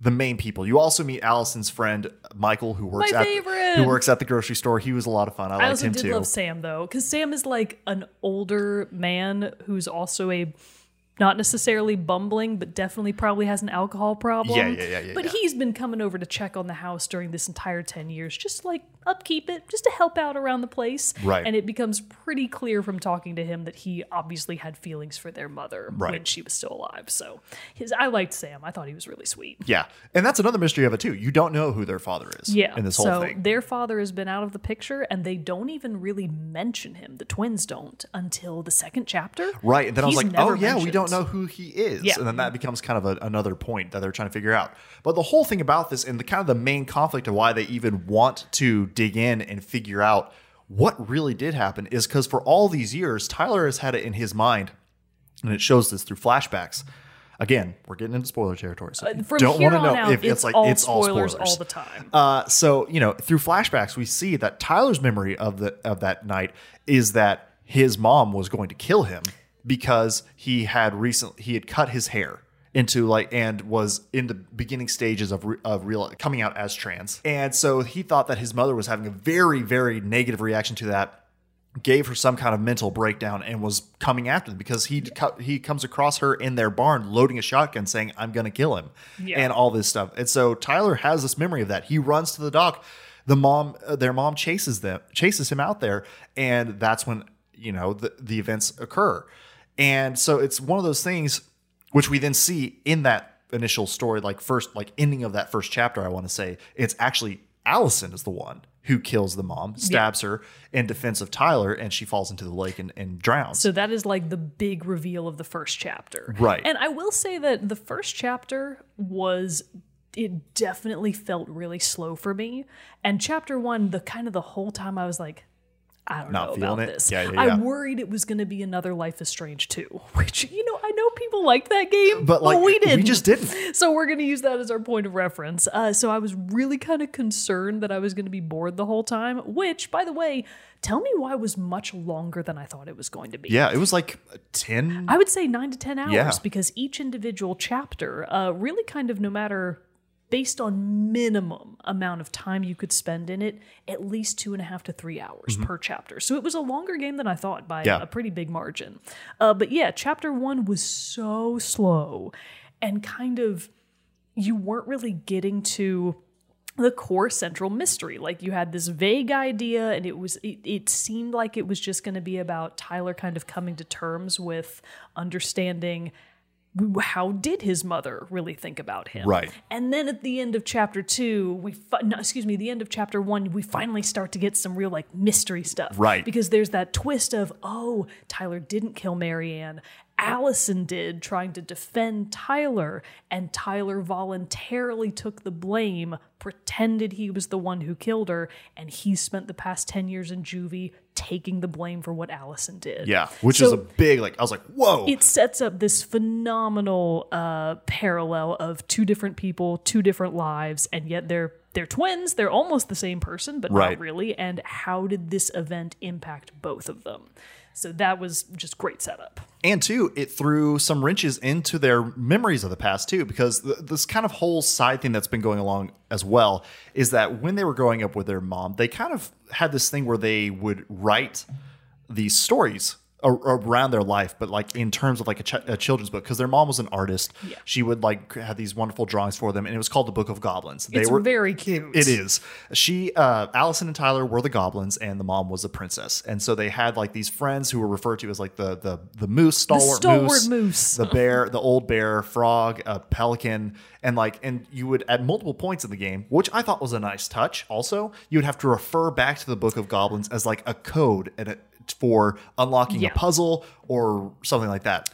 the main people. You also meet Alyson's friend Michael, who works My at favorite. who works at the grocery store. He was a lot of fun. I I liked also him did too. love Sam though, because Sam is like an older man who's also a not necessarily bumbling, but definitely probably has an alcohol problem. Yeah, yeah, yeah, yeah, But yeah. he's been coming over to check on the house during this entire ten years, just like upkeep it, just to help out around the place. Right. And it becomes pretty clear from talking to him that he obviously had feelings for their mother when she was still alive. So his I liked Sam. I thought he was really sweet. yeah, and that's another mystery of it too. You don't know who their father is. Yeah. in this whole so thing. their father has been out of the picture and they don't even really mention him. The twins don't until the second chapter. Right. And then I was like, oh, yeah, we don't mentioned. know who he is. Yeah. And then that becomes kind of a, another point that they're trying to figure out. But the whole thing about this and the kind of the main conflict of why they even want to dig in and figure out what really did happen is because for all these years, Tyler has had it in his mind, and it shows this through flashbacks. Again, we're getting into spoiler territory. So Uh, don't want to know out, if it's, like all it's all spoilers spoilers all the time. uh, so you know, through flashbacks, we see that Tyler's memory of the of that night is that his mom was going to kill him because he had recently he had cut his hair into like and was in the beginning stages of re, of real coming out as trans, and so he thought that his mother was having a very very negative reaction to that gave her some kind of mental breakdown and was coming after them because he he comes across her in their barn loading a shotgun saying I'm going to kill him Yeah. and all this stuff. And so Tyler has this memory of that. He runs to the dock. The mom uh, their mom chases them chases him out there and that's when you know the the events occur. And so it's one of those things which we then see in that initial story like first like ending of that first chapter I want to say it's actually Alyson is the one who kills the mom, stabs her in defense of Tyler, and she falls into the lake and, and drowns. So that is like the big reveal of the first chapter. Right. And I will say that the first chapter was it definitely felt really slow for me. And chapter 1 the kind of the whole time I was like I don't Not know feeling about it? this. Yeah, yeah, I worried it was going to be another Life is Strange 2, which you know, I know people like that game, but like we didn't. We just didn't. So we're going to use that as our point of reference. Uh, so I was really kind of concerned that I was going to be bored the whole time, which, by the way, tell me why was much longer than I thought it was going to be. Yeah, it was like ten. I would say nine to 10 hours Yeah. because each individual chapter, uh, really kind of no matter based on minimum amount of time you could spend in it, at least two and a half to three hours per chapter. So it was a longer game than I thought by Mm-hmm. Yeah. a pretty big margin. Uh, but yeah, chapter one was so slow and kind of you weren't really getting to the core central mystery like you had this vague idea and it was it, it seemed like it was just going to be about tyler kind of coming to terms with understanding how did his mother really think about him? Right. and then at the end of chapter two we fi- no, excuse me the end of chapter one we finally start to get some real like mystery stuff. Right. because there's that twist of oh tyler didn't kill marianne. Alyson did trying to defend tyler. And tyler voluntarily took the blame pretended he was the one who killed her. And he spent the past 10 years in juvie taking the blame for what alyson did Yeah, which So- is a big like. I was like, whoa. it sets up this phenomenal uh, parallel of two different people, two different lives, and yet they're they're twins. They're almost the same person, but Right. not really. And how did this event impact both of them? So that was just great setup. and two, it threw some wrenches into their memories of the past too, because th- this kind of whole side thing that's been going along as well is that when they were growing up with their mom, they kind of had this thing where they would write these stories around their life, but like in terms of like a, ch- a children's book, because their mom was an artist. Yeah. She would like have these wonderful drawings for them, and it was called the Book of Goblins. They It's were very cute. it is. She, uh, Alyson and Tyler were the goblins, and the mom was the princess. And so they had like these friends who were referred to as like the the the moose, stalwart, stalwart moose, moose. the bear, the old bear, frog, a pelican, and like, and you would at multiple points in the game, which I thought was a nice touch. Also, you would have to refer back to the Book of Goblins as like a code and a, for unlocking Yeah. a puzzle or something like that.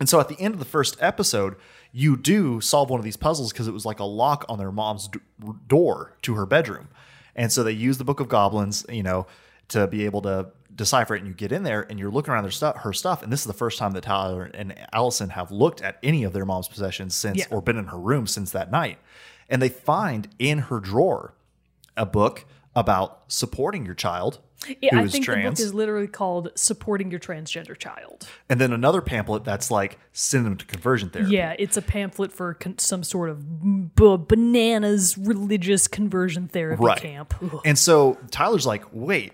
And so at the end of the first episode, you do solve one of these puzzles because it was like a lock on their mom's d- door to her bedroom. And so they use the Book of Goblins, you know, to be able to decipher it. And you get in there and you're looking around their stuff, her stuff. And this is the first time that Tyler and Alyson have looked at any of their mom's possessions since, Yeah. or been in her room since that night. And they find in her drawer a book about supporting your child Yeah, I think the book is literally called "Supporting Your Transgender Child." and then another pamphlet that's like send them to conversion therapy. Yeah, it's a pamphlet for con- some sort of b- bananas religious conversion therapy Right. camp. Ugh. And so Tyler's like, wait,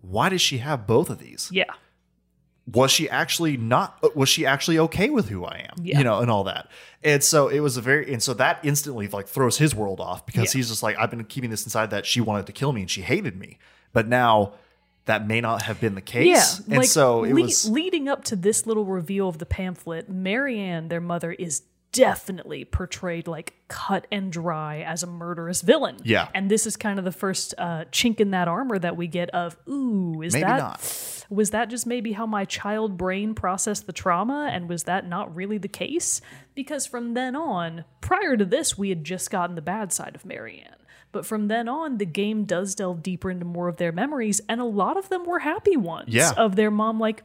why does she have both of these? Yeah, Was she actually not, was she actually okay with who I am? Yeah. You know, and all that. And so it was a very, and so that instantly like throws his world off because Yeah. he's just like, I've been keeping this inside that she wanted to kill me and she hated me. But now that may not have been the case. yeah. And like, so it le- was, leading up to this little reveal of the pamphlet. Marianne, their mother, is definitely portrayed like cut and dry as a murderous villain. Yeah. and this is kind of the first uh, chink in that armor that we get of ooh, is maybe that not. was that just maybe how my child brain processed the trauma and was that not really the case because from then on prior to this we had just gotten the bad side of marianne but from then on the game does delve deeper into more of their memories and a lot of them were happy ones Yeah. of their mom like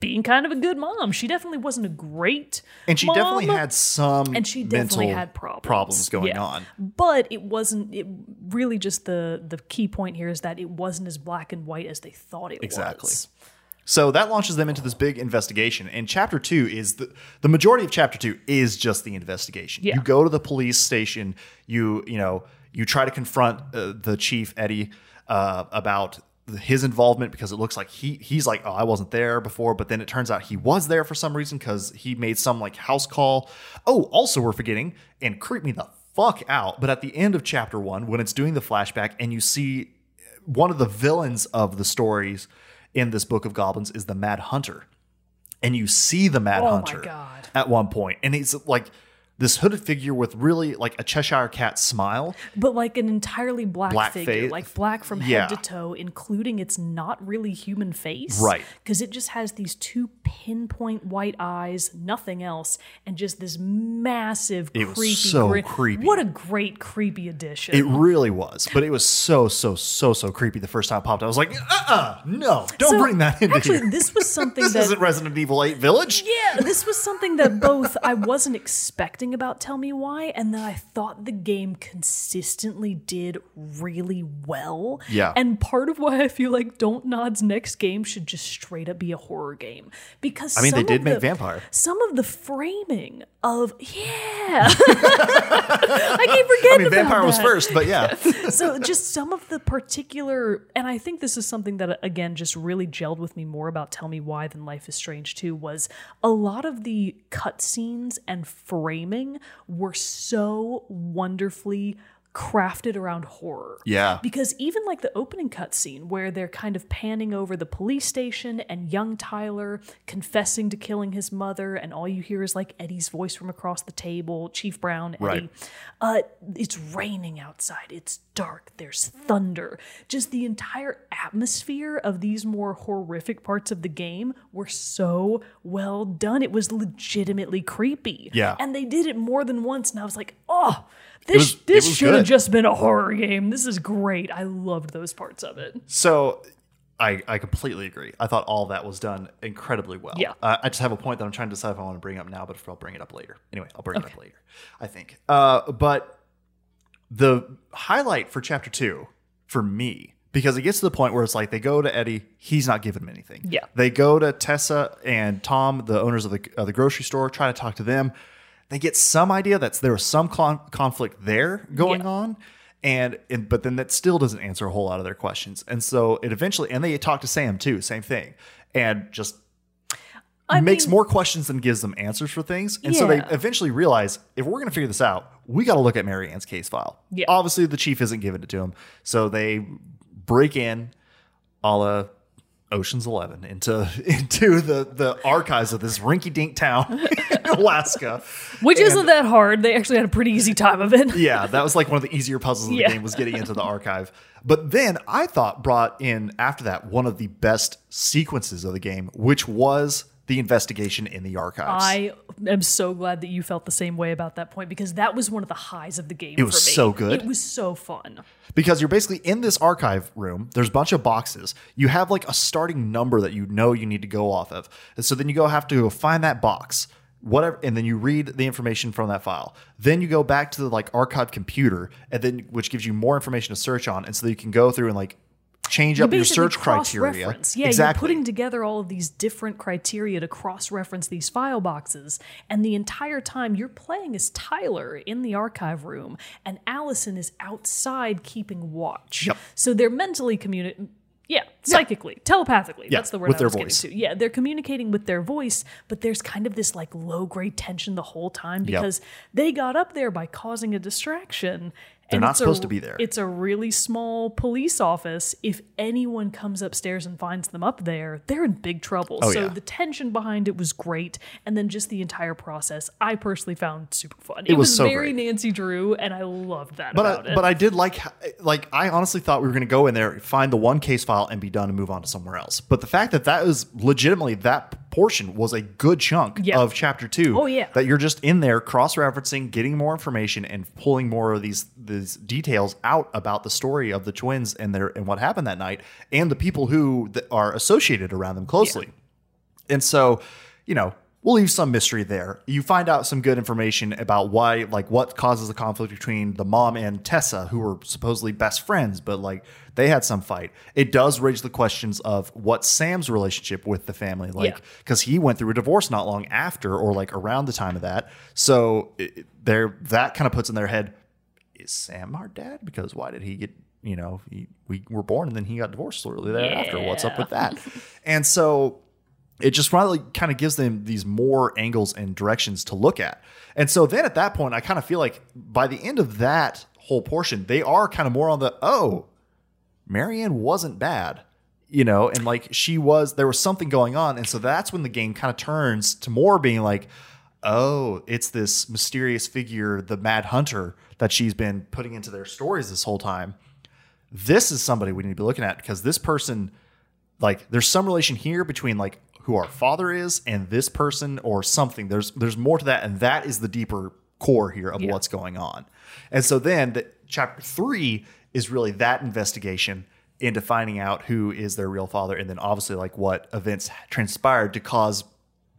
being kind of a good mom she definitely wasn't a great And she mom, definitely had some and she definitely had problems. problems going Yeah. on. but it wasn't it really just the the key point here is that it wasn't as black and white as they thought it Exactly. was Exactly. So that launches them into this big investigation. And chapter two is the the majority of chapter two is just the investigation. Yeah. You go to the police station. You you know you try to confront uh, the chief Eddie uh, about his involvement because it looks like he he's like oh I wasn't there before, but then it turns out he was there for some reason because he made some like house call. Oh, also we're forgetting and creep me the fuck out. But at the end of chapter one, when it's doing the flashback and you see one of the villains of the stories in this book of goblins is the Mad Hunter. And you see the Mad Oh Hunter at one point, and he's like this hooded figure with really like a Cheshire cat smile. But like an entirely black, Black figure, face. like black from Yeah. head to toe, including its not really human face. Right. Because it just has these two pinpoint white eyes, nothing else, and just this massive, It was creepy so grin. creepy. What a great creepy addition. It really was, but it was so so so so creepy the first time it popped. I was like, uh, uh no, don't So, bring that into Actually, here. this was something this that isn't Resident Evil Eight Village. Yeah, this was something that both I wasn't expecting about Tell Me Why, and that I thought the game consistently did really well. Yeah. And part of why I feel like Don't Nod's next game should just straight up be a horror game. Because I mean, they did make the- Vampire. Some of the framing of yeah. I keep forgetting I mean, Vampire was first, but yeah, so just some of the particular and i think this is something that again just really gelled with me more about tell me why than life is strange 2 was a lot of the cutscenes and framing were so wonderfully crafted around horror Yeah. because even like the opening cutscene where they're kind of panning over the police station and young Tyler confessing to killing his mother, and all you hear is like Eddie's voice from across the table, Chief Brown, Eddie. Right. Uh, it's raining outside. It's dark. There's thunder. Just the entire atmosphere of these more horrific parts of the game were so well done. It was legitimately creepy. Yeah. And they did it more than once, and I was like, oh. This, was- this should have just been a horror game. This is great. I loved those parts of it. So I, I completely agree. I thought all that was done incredibly well. Yeah. Uh, I just have a point that I'm trying to decide if I want to bring up now, but if I'll bring it up later. Anyway, I'll bring it up later, I think. Uh, but the highlight for chapter two for me, because it gets to the point where it's like they go to Eddie, he's not giving them anything. Yeah. They go to Tessa and Tom, the owners of the, of the grocery store, try to talk to them. They get some idea that there was some con- conflict there going Yeah. on and, and but then that still doesn't answer a whole lot of their questions and so it eventually and they talk to sam too same thing and just makes mean- more questions than gives them answers for things. And so they eventually realize if we're going to figure this out, we got to look at Marianne's case file. Yeah. Obviously, the chief isn't giving it to him. So they break in a la Ocean's Eleven into into the, the archives of this rinky dink town Alaska. Which And- isn't that hard. They actually had a pretty easy time of it. yeah, that was like one of the easier puzzles of the Yeah. game was getting into the archive. But then I thought brought in after that one of the best sequences of the game, which was the investigation in the archives. I am so glad that you felt the same way about that point because that was one of the highs of the game. It was so good. It was so fun. because you're basically in this archive room. There's a bunch of boxes. You have like a starting number that you know you need to go off of. And so then you go have to go find that box, whatever, and then you read the information from that file. Then you go back to the like archive computer, and then which gives you more information to search on, and so you can go through and like change up your search criteria. Yeah, exactly. you're putting together all of these different criteria to cross-reference these file boxes, and the entire time you're playing as Tyler in the archive room, and Alyson is outside keeping watch. Yep. So they're mentally communicating. Yeah, psychically, telepathically. Yeah, that's the word with I their was voice. getting to. Yeah, they're communicating with their voice, but there's kind of this like low grade tension the whole time because they got up there by causing a distraction. They're and not it's a- supposed to be there. It's a really small police office. If anyone comes upstairs and finds them up there, they're in big trouble. Oh, so yeah. the tension behind it was great, and then just the entire process, I personally found super fun. It, was was, so very great. Nancy Drew, and I loved that But about I, it. but I did like like I honestly thought we were going to go in there, find the one case file, and be done and move on to somewhere else. But the fact that that was legitimately that portion was a good chunk Yeah. of chapter two. Oh, yeah. that you're just in there cross referencing, getting more information, and pulling more of these these details out about the story of the twins and their and what happened that night, and the people who th- are associated around them closely. And so, you know, we'll leave some mystery there. You find out some good information about why, like, what causes the conflict between the mom and Tessa, who were supposedly best friends, but like they had some fight. It does raise the questions of what Sam's relationship with the family, like, Yeah. because he went through a divorce not long after or like around the time of that. So it, there, that kind of puts in their head, is Sam our dad? Because why did he get, you know, he, we were born and then he got divorced shortly thereafter. What's up with that? and so it just really kind of gives them these more angles and directions to look at. And so then at that point, I kind of feel like by the end of that whole portion, they are kind of more on the, oh, Marianne wasn't bad, you know, and like she was, there was something going on. And so that's when the game kind of turns to more being like, oh, it's this mysterious figure, the Mad Hunter that she's been putting into their stories this whole time. This is somebody we need to be looking at because this person, like, there's some relation here between like who our father is and this person or something. There's there's more to that, and that is the deeper core here of Yeah. what's going on. And so then the chapter three is really that investigation into finding out who is their real father, and then obviously like what events transpired to cause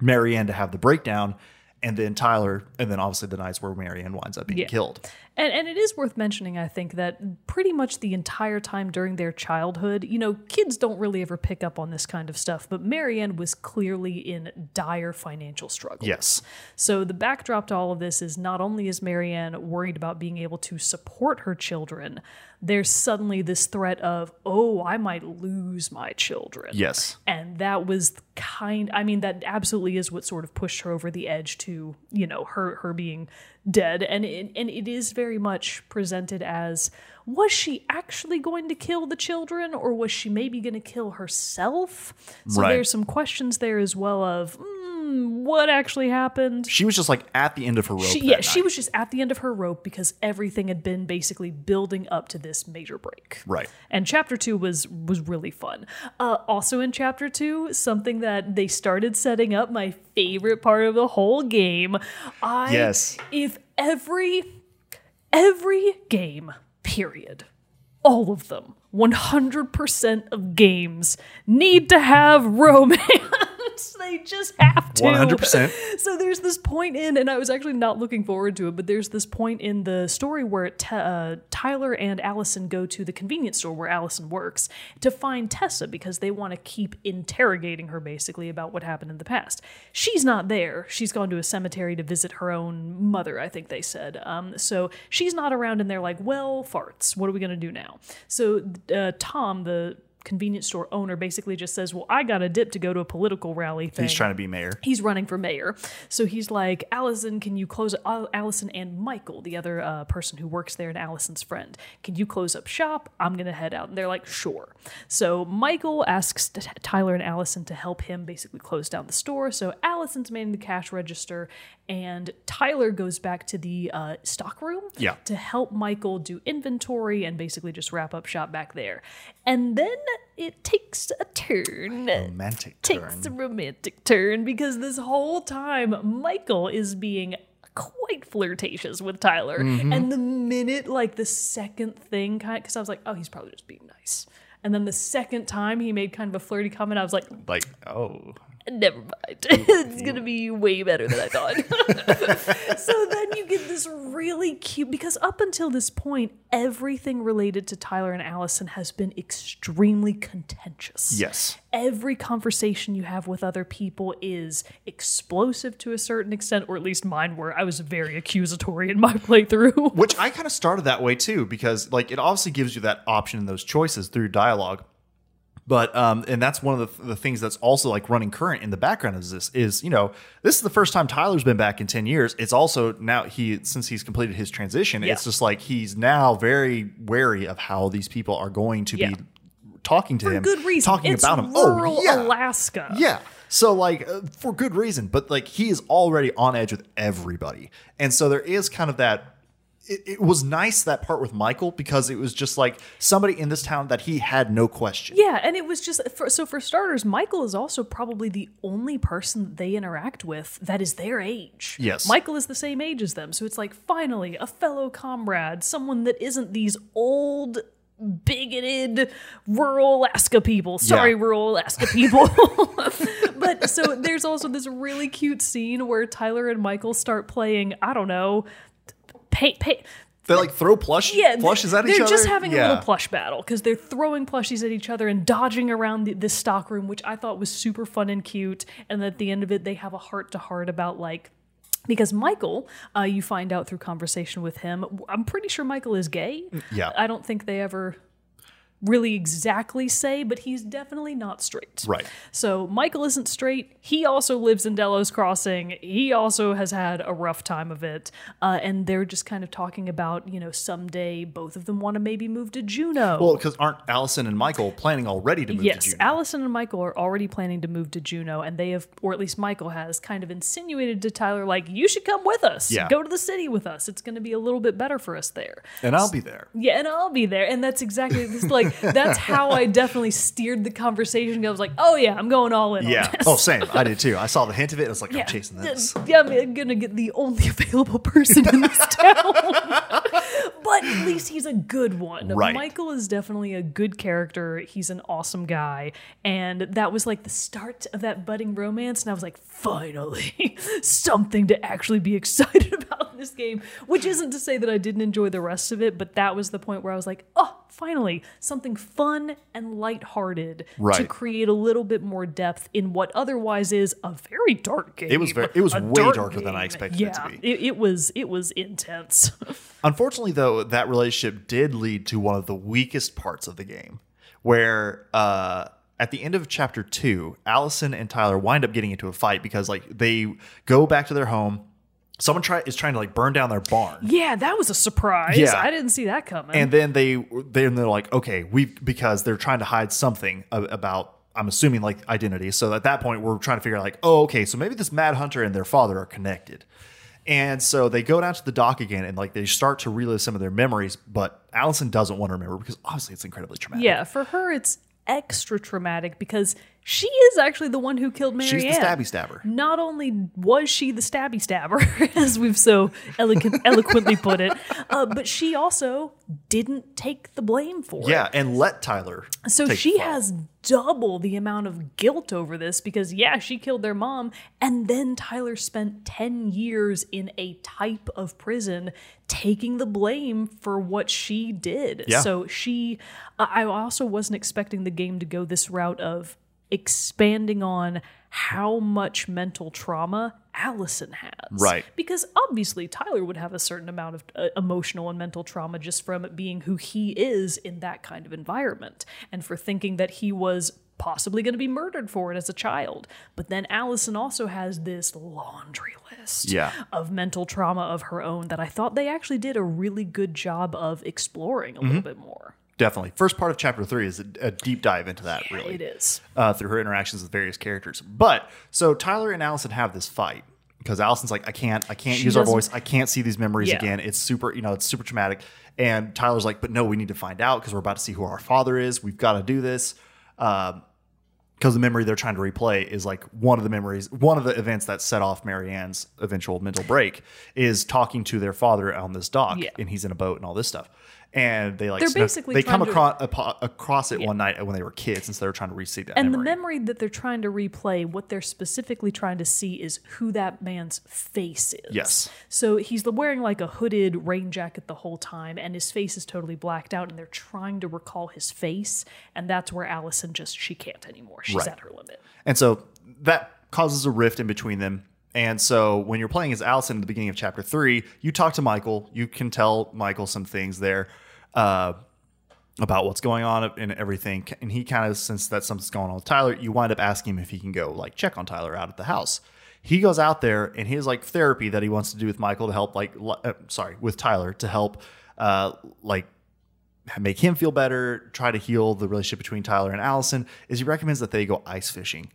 Marianne to have the breakdown, and then Tyler, and then obviously the nights where Marianne winds up being Yeah. killed. And, and it is worth mentioning, I think, that pretty much the entire time during their childhood, you know, kids don't really ever pick up on this kind of stuff, but Marianne was clearly in dire financial struggle. Yes. So the backdrop to all of this is not only is Marianne worried about being able to support her children, there's suddenly this threat of, oh, I might lose my children. Yes. And that was kind I mean that absolutely is what sort of pushed her over the edge to, you know, her her being dead and it, and it is very much presented as was she actually going to kill the children or was she maybe going to kill herself? So Right. there's some questions there as well of mm, what actually happened. She was just like at the end of her rope. She, yeah, she was just at the end of her rope because everything had been basically building up to this major break. Right. And chapter two was was really fun. Uh, also in chapter two, something that they started setting up, my favorite part of the whole game. I Yes. if every every game, period, all of them, 100% of games need to have romance. they just have to. 100%. So there's this point in, and I was actually not looking forward to it, but there's this point in the story where Te- uh, Tyler and Alyson go to the convenience store where Alyson works to find Tessa because they want to keep interrogating her basically about what happened in the past. She's not there. She's gone to a cemetery to visit her own mother, I think they said. Um, so she's not around, and they're like, well, farts. What are we going to do now? So uh, Tom, the convenience store owner basically just says, "Well, I got a dip to go to a political rally thing." He's trying to be mayor. He's running for mayor. So he's like, Alyson, can you close uh, Alyson and Michael, the other uh, person who works there and Alyson's friend, can you close up shop? I'm going to head out. And they're like, sure. So Michael asks t- Tyler and Alyson to help him basically close down the store. So Alyson's manning the cash register and Tyler goes back to the uh, stock room Yeah. to help Michael do inventory and basically just wrap up shop back there. And then it takes a turn Romantic takes turn. a romantic turn because this whole time Michael is being quite flirtatious with Tyler. Mm-hmm. And the minute, like the second thing, kind because I was like, oh, he's probably just being nice. And then the second time he made kind of a flirty comment, I was like, Like, oh. Never mind. Mm-hmm. it's going to be way better than I thought. so then you get this really cute, because up until this point, everything related to Tyler and Alyson has been extremely contentious Yes. every conversation you have with other people is explosive to a certain extent, or at least mine were. I was very accusatory in my playthrough. Which I kind of started that way too, because like it obviously gives you that option and those choices through dialogue. But um, and that's one of the, the things that's also like running current in the background is this is you know this is the first time Tyler's been back in ten years. It's also now he since he's completed his transition. Yeah. It's just like he's now very wary of how these people are going to Yeah. be talking to For him, good reason. talking it's about him. rural oh yeah, Alaska. yeah. So like uh, for good reason, but like he is already on edge with everybody, and so there is kind of that. It, it was nice that part with Michael because it was just like somebody in this town that he had no question. Yeah, and it was just for, so for starters, Michael is also probably the only person that they interact with that is their age. Yes. Michael is the same age as them, so it's like finally a fellow comrade, someone that isn't these old bigoted rural Alaska people. Sorry, Yeah. rural Alaska people. but so there's also this really cute scene where Tyler and Michael start playing, I don't know, paint paint They like throw plush yeah, plushes at they're just having a little plush battle because they're throwing plushies at each other and dodging around the, this stock room, which I thought was super fun and cute. And at the end of it, they have a heart to heart about like. Because Michael, uh, you find out through conversation with him, I'm pretty sure Michael is gay. yeah. I don't think they ever really exactly say, but he's definitely not straight. Right. So Michael isn't straight. He also lives in Delos Crossing. He also has had a rough time of it. Uh, and they're just kind of talking about, you know, someday both of them want to maybe move to Juneau. Well, because aren't Alyson and Michael planning already to move yes, to Juneau? Alyson and Michael are already planning to move to Juneau, and they have, or at least Michael has, kind of insinuated to Tyler, like, you should come with us. Yeah. Go to the city with us. It's going to be a little bit better for us there. and I'll be there. Yeah, and I'll be there. And that's exactly it's like that's how I definitely steered the conversation. I was like, oh yeah, I'm going all in. Yeah. On this. Oh, same. I did too. I saw the hint of it. and I was like, yeah. I'm chasing this. Yeah, I'm gonna get the only available person in this town. but at least he's a good one. Right. Michael is definitely a good character. He's an awesome guy. And that was like the start of that budding romance. And I was like, finally, something to actually be excited about in this game. Which isn't to say that I didn't enjoy the rest of it, but that was the point where I was like, oh, finally, something fun and lighthearted to create a little bit more depth in what otherwise is a very dark game. It was very- it was A way dark darker than I expected yeah, it to be. It, it was it was intense. Unfortunately, though, that relationship did lead to one of the weakest parts of the game, where uh, at the end of chapter two, Alyson and Tyler wind up getting into a fight because like they go back to their home. Someone try is trying to like burn down their barn. yeah, that was a surprise. Yeah. I didn't see that coming. and then they then they're like okay we because they're trying to hide something about i'm assuming like identity so at that point we're trying to figure out like oh okay so maybe this mad hunter and their father are connected and so they go down to the dock again and like they start to relive some of their memories but alyson doesn't want to remember because obviously it's incredibly traumatic yeah, for her it's extra traumatic because she is actually the one who killed Marianne. she's the stabby stabber Not only was she the stabby stabber, as we've so eloquent, eloquently put it, uh, but she also didn't take the blame for it. yeah and let tyler So she has double the amount of guilt over this because, yeah, she killed their mom. And then Tyler spent 10 years in a type of prison taking the blame for what she did. Yeah. So she, I also wasn't expecting the game to go this route of expanding on how much mental trauma Alyson has. Right. Because obviously Tyler would have a certain amount of uh, emotional and mental trauma just from being who he is in that kind of environment and for thinking that he was possibly going to be murdered for it as a child. But then Alyson also has this laundry list Yeah. of mental trauma of her own that I thought they actually did a really good job of exploring a Mm-hmm. little bit more. Definitely. First part of chapter three is a, a deep dive into that, really. It is. uh, through her interactions with various characters. But so Tyler and Alyson have this fight because Alyson's like, I can't, I can't She use our voice. I can't see these memories Yeah. again. It's super, you know, it's super traumatic. And Tyler's like, but no, we need to find out because we're about to see who our father is. We've got to do this. because the memory they're trying to replay is like one of the memories, one of the events that set off Marianne's eventual mental break is talking to their father on this dock, Yeah. and he's in a boat and all this stuff. And they like They're basically they come trying to- across across it one night when they were kids, and so they're trying to receive that And memory. the memory that they're trying to replay, what they're specifically trying to see is who that man's face is. Yes. So he's wearing like a hooded rain jacket the whole time, and his face is totally blacked out, and they're trying to recall his face. And that's where Alyson just, she can't anymore. She's Right. at her limit. And so that causes a rift in between them. And so when you're playing as Alyson at the beginning of chapter three, you talk to Michael. You can tell Michael some things there uh, about what's going on and everything. And he kind of, since that something's going on with Tyler, you wind up asking him if he can go like check on Tyler out at the house. He goes out there and his like therapy that he wants to do with Michael to help like uh, sorry with Tyler to help uh, like make him feel better, try to heal the relationship between Tyler and Alyson, is he recommends that they go ice fishing.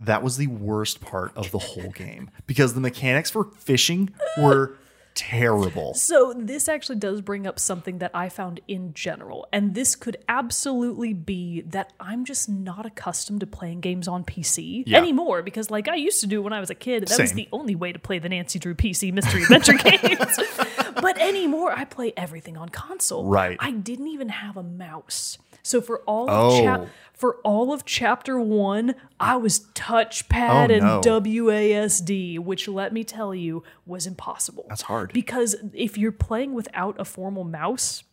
That was the worst part of the whole game because the mechanics for fishing were terrible. So this actually does bring up something that I found in general, and this could absolutely be that I'm just not accustomed to playing games on PC Yeah. anymore because, like I used to do when I was a kid, that was the only way to play the Nancy Drew PC mystery adventure games. but anymore, I play everything on console. Right. I didn't even have a mouse. So for all Oh. of chap- for all of chapter one, I was touchpad Oh, and no. WASD, which let me tell you was impossible. That's hard. Because if you're playing without a formal mouse,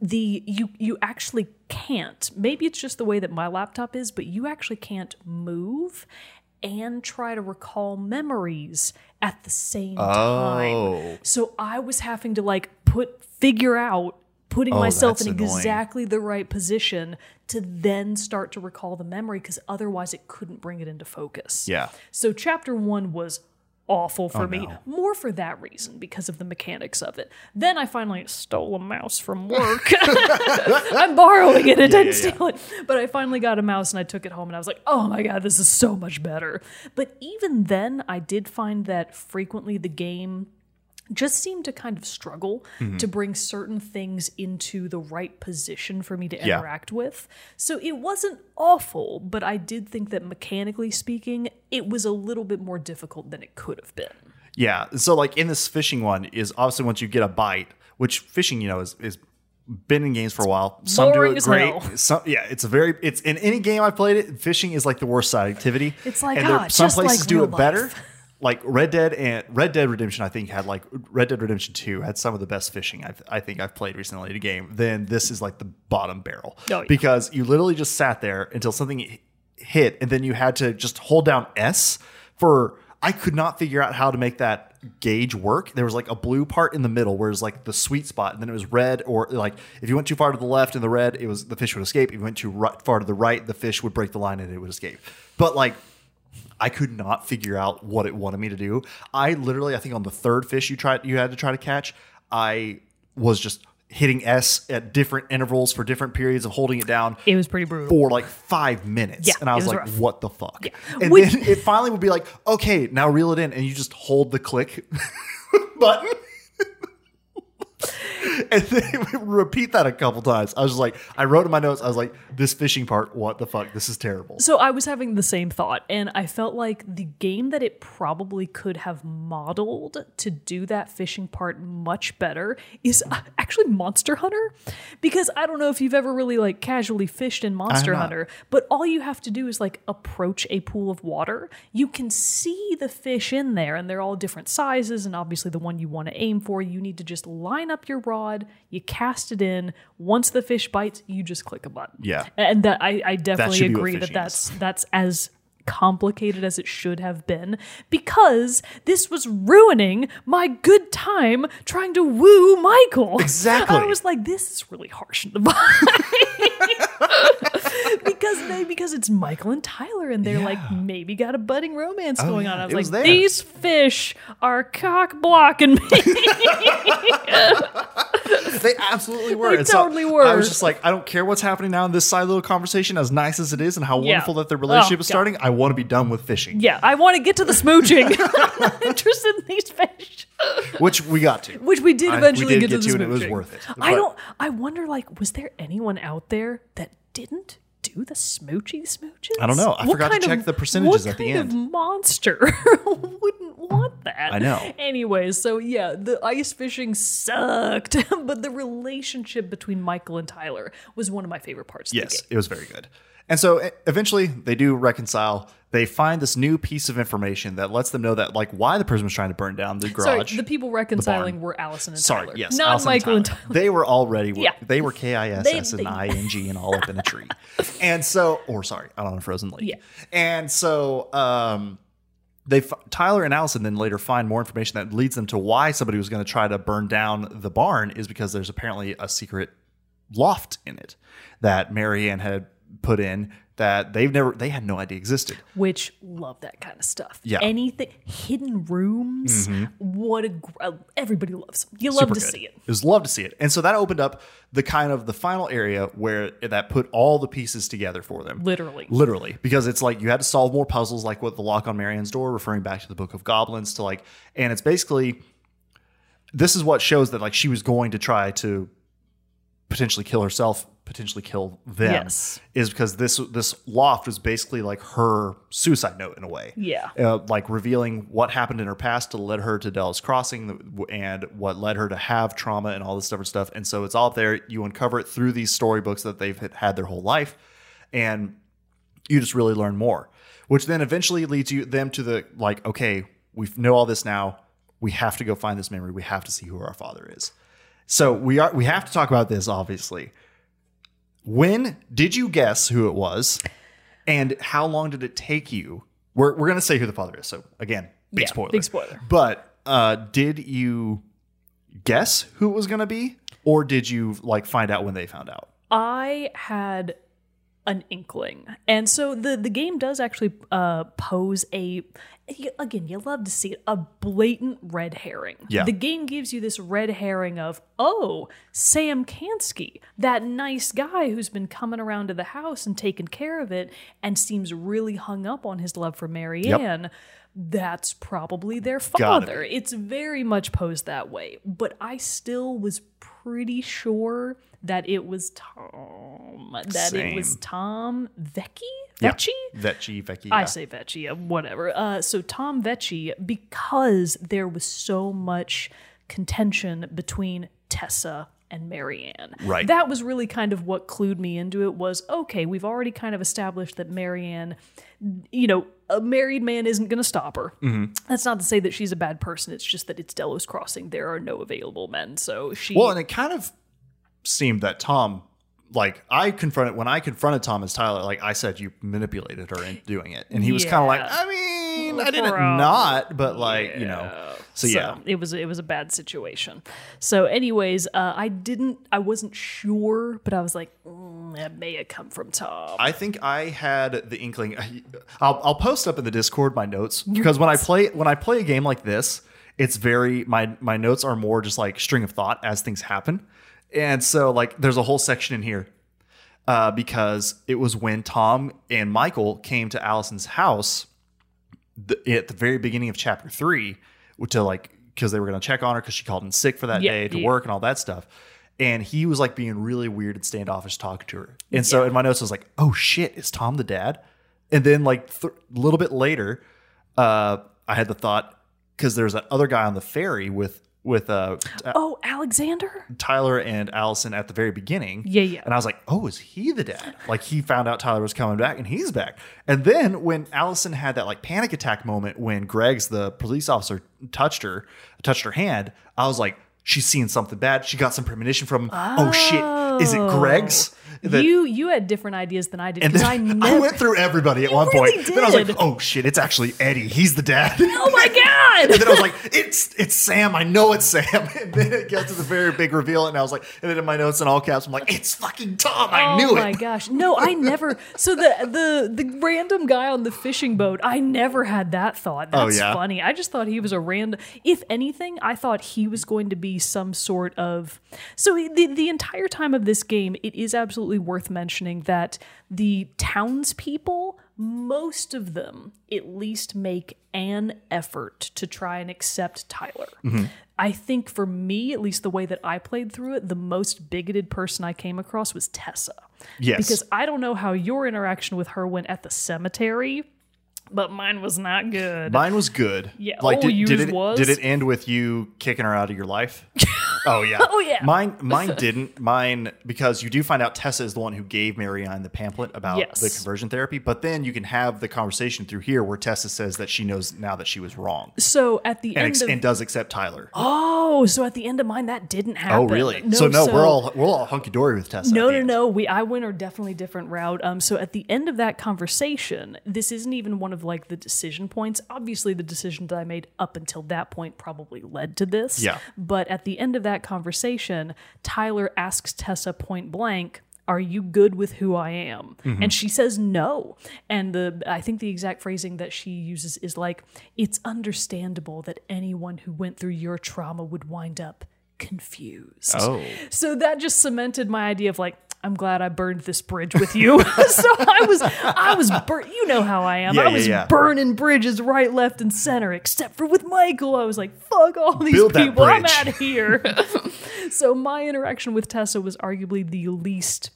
the you you actually can't. Maybe it's just the way that my laptop is, but you actually can't move and try to recall memories at the same Oh. time. So I was having to like put figure out putting Oh, myself in annoying. exactly the right position to then start to recall the memory because otherwise it couldn't bring it into focus. Yeah. So chapter one was awful for oh, me, Oh, no. more for that reason because of the mechanics of it. Then I finally stole a mouse from work. I'm borrowing it. I didn't yeah, steal it, but I finally got a mouse and I took it home and I was like, oh my god, this is so much better. But even then, I did find that frequently the game just seemed to kind of struggle Mm-hmm. to bring certain things into the right position for me to Yeah. interact with. So it wasn't awful, but I did think that mechanically speaking, it was a little bit more difficult than it could have been. Yeah. So like in this fishing one is obviously once you get a bite, which fishing, you know, is is been in games for a while. Some do it great. hell. Some yeah, it's a very it's in any game I've played it, fishing is like the worst side activity. It's like, and ah, some just places like do it better. Like Red Dead and Red Dead Redemption, I think had like Red Dead Redemption Two had some of the best fishing I've, I think I've played recently in a game. Then this is like the bottom barrel Oh, yeah. because you literally just sat there until something hit, and then you had to just hold down S for. I could not figure out how to make that gauge work. There was like a blue part in the middle where it was like the sweet spot, and then it was red, or like if you went too far to the left in the red, it was the fish would escape. If you went too right, far to the right, the fish would break the line and it would escape. But like I could not figure out what it wanted me to do. I literally, I think on the third fish you tried, you had to try to catch, I was just hitting S at different intervals for different periods of holding it down It was pretty brutal. for like five minutes. Yeah, and I was, was like, rough. what the fuck? Yeah. And Which- then it finally would be like, okay, now reel it in. And you just hold the click button. And then would repeat that a couple times. I was just like, I wrote in my notes, I was like, this fishing part, what the fuck? This is terrible. So I was having the same thought, and I felt like the game that it probably could have modeled to do that fishing part much better is uh, actually Monster Hunter, because I don't know if you've ever really like casually fished in Monster. Hunter, but all you have to do is like approach a pool of water. You can see the fish in there, and they're all different sizes, and obviously the one you want to aim for, you need to just line up your rod, you cast it in. Once the fish bites, you just click a button. Yeah. And that I, I definitely what agree that that's that's as complicated as it should have been because this was ruining my good time trying to woo Michael. Exactly. I was like, this is really harsh. because they because it's Michael and Tyler and they're like maybe got a budding romance oh, going yeah, on. I was it like, was these fish are cock blocking me. They absolutely were. They And so totally were. I was just like, I don't care what's happening now in this side little conversation, as nice as it is and how Yeah. wonderful that their relationship Oh, is God. starting. I want to be done with fishing, yeah, I want to get to the smooching. I'm not interested in these fish. which we got to. Which we did I- we eventually did get, get to, to, the and it was worth it. I don't. I wonder, like, was there anyone out there that didn't do the smoochy smooches? I don't know. I What forgot to check of- the percentages at the kind of end. monster wouldn't want that? I know. Anyways, so yeah, the ice fishing sucked, but the relationship between Michael and Tyler was one of my favorite parts. Yes, it was very good. And so eventually they do reconcile. They find this new piece of information that lets them know that like why the prison was trying to burn down the garage. Sorry, the people reconciling were Alyson and Sorry, Tyler. yes, not Alyson Michael and Tyler. They were already Yeah. they were K I S S They- and they- I N G and all up in a tree. And so or sorry, out on a frozen lake. Yeah. And so um they f- Tyler and Alyson then later find more information that leads them to why somebody was going to try to burn down the barn is because there's apparently a secret loft in it that Marianne had put in that they've never they had no idea existed. which love that kind of stuff. Yeah. Mm-hmm. anything hidden rooms. What a gr- uh, everybody loves. You love Super to good. see it. It was love to see it. And so that opened up the kind of the final area where that put all the pieces together for them. Literally. Literally. Because it's like you had to solve more puzzles like what the lock on Marianne's door, referring back to the Book of Goblins to like and it's basically this is what shows that like she was going to try to potentially kill herself, potentially kill them. Yes. Is because this this loft was basically like her suicide note in a way Yeah. uh, like revealing what happened in her past to lead her to Delos Crossing and what led her to have trauma and all this different stuff. And so it's all there. You uncover it through these storybooks that they've had- had their whole life, and you just really learn more. Which then eventually leads you them to the like, okay, we know all this now. We have to go find this memory. We have to see who our father is. So we are we have to talk about this obviously. When did you guess who it was? And how long did it take you? We're, we're going to say who the father is. So, again, big Yeah, spoiler. big spoiler. But uh, did you guess who it was going to be? Or did you like find out when they found out? I had an inkling, and so the the game does actually uh, pose a. Again, you love to see it a blatant red herring. Yeah. The game gives you this red herring of, oh, Sam Kansky, that nice guy who's been coming around to the house and taking care of it and seems really hung up on his love for Marianne. That's probably their father. It's very much posed that way. But I still was pretty sure that it was Tom. That it was Tom Vecchi? Yeah. Vecchi? Vecchi, Vecchi. I say Vecchi, whatever. Uh, so Tom Vecchi, because there was so much contention between Tessa and Marianne. Right. That was really kind of what clued me into it was okay, we've already kind of established that Marianne, you know, a married man isn't going to stop her. Mm-hmm. That's not to say that she's a bad person. It's just that it's Delos Crossing. There are no available men. So she. Well, and it kind of seemed that Tom, like, I confronted, when I confronted Tom as Tyler, like I said, you manipulated her in doing it. And he was kind of like, I mean, I didn't not, but like, you know. So, yeah. it was it was a bad situation. So, anyways, uh, I didn't, I wasn't sure, but I was like, mm, that may have come from Tom. I think I had the inkling. I'll, I'll post up in the Discord my notes because when I play when I play a game like this, it's very my my notes are more just like string of thought as things happen, and so like there's a whole section in here uh, because it was when Tom and Michael came to Alyson's house the, at the very beginning of chapter three to like because they were going to check on her because she called in sick for that Yeah, day to yeah. work and all that stuff. And he was like being really weird and standoffish talking to her. And so in my notes, I was like, oh shit, is Tom the dad? And then like a little bit later, uh, I had the thought because there's that other guy on the ferry with with uh, oh, Alexander? Tyler and Alyson at the very beginning. Yeah, yeah. And I was like, oh, is he the dad? Like he found out Tyler was coming back and he's back. And then when Alyson had that like panic attack moment when Greg's the police officer touched her, touched her hand, I was like, she's seeing something bad. She got some premonition from him. Oh, shit. Is it Greg's? that- you you had different ideas than I did because I I, went through everybody at one really point. Then I was like, "Oh shit, it's actually Eddie. He's the dad." oh my god! And then I was like, "It's it's Sam. I know it's Sam." And then it gets to the very big reveal, and I was like, and then in my notes in all caps, I'm like, "It's fucking Tom. I oh knew it. Oh my gosh! No, I never. So the the the random guy on the fishing boat, I never had that thought. Oh, That's yeah? funny. I just thought he was a random. If anything, I thought he was going to be some sort of. So the the entire time of this game, it is absolutely worth mentioning that the townspeople, most of them, at least make an effort to try and accept Tyler. Mm-hmm. I think for me, at least the way that I played through it, the most bigoted person I came across was Tessa. Yes. Because I don't know how your interaction with her went at the cemetery, but mine was not good. Mine was good. Yeah. Like, Oh, did, did it was? did it end with you kicking her out of your life? oh yeah. Oh, yeah. Mine mine didn't. Mine because you do find out Tessa is the one who gave Marianne the pamphlet about Yes. the conversion therapy, but then you can have the conversation through here where Tessa says that she knows now that she was wrong So at the and, end ex- of and does accept Tyler. oh, so at the end of mine that didn't happen. oh really? so no, we're all we're all hunky dory with Tessa. No, no, end. no. We I went a definitely different route. Um, so at the end of that conversation, this isn't even one of like the decision points. Obviously, the decision that I made up until that point probably led to this. Yeah. But at the end of that conversation, Tyler asks Tessa point blank. Are you good with who I am? Mm-hmm. And she says no. And the I think the exact phrasing that she uses is like, "It's understandable that anyone who went through your trauma would wind up confused." Oh. So that just cemented my idea of like, I'm glad I burned this bridge with you. so I was, I was, bur- you know how I am. Yeah, I was yeah. burning bridges right, left, and center, except for with Michael. I was like, fuck all these Build people. I'm out of here. so my interaction with Tessa was arguably the least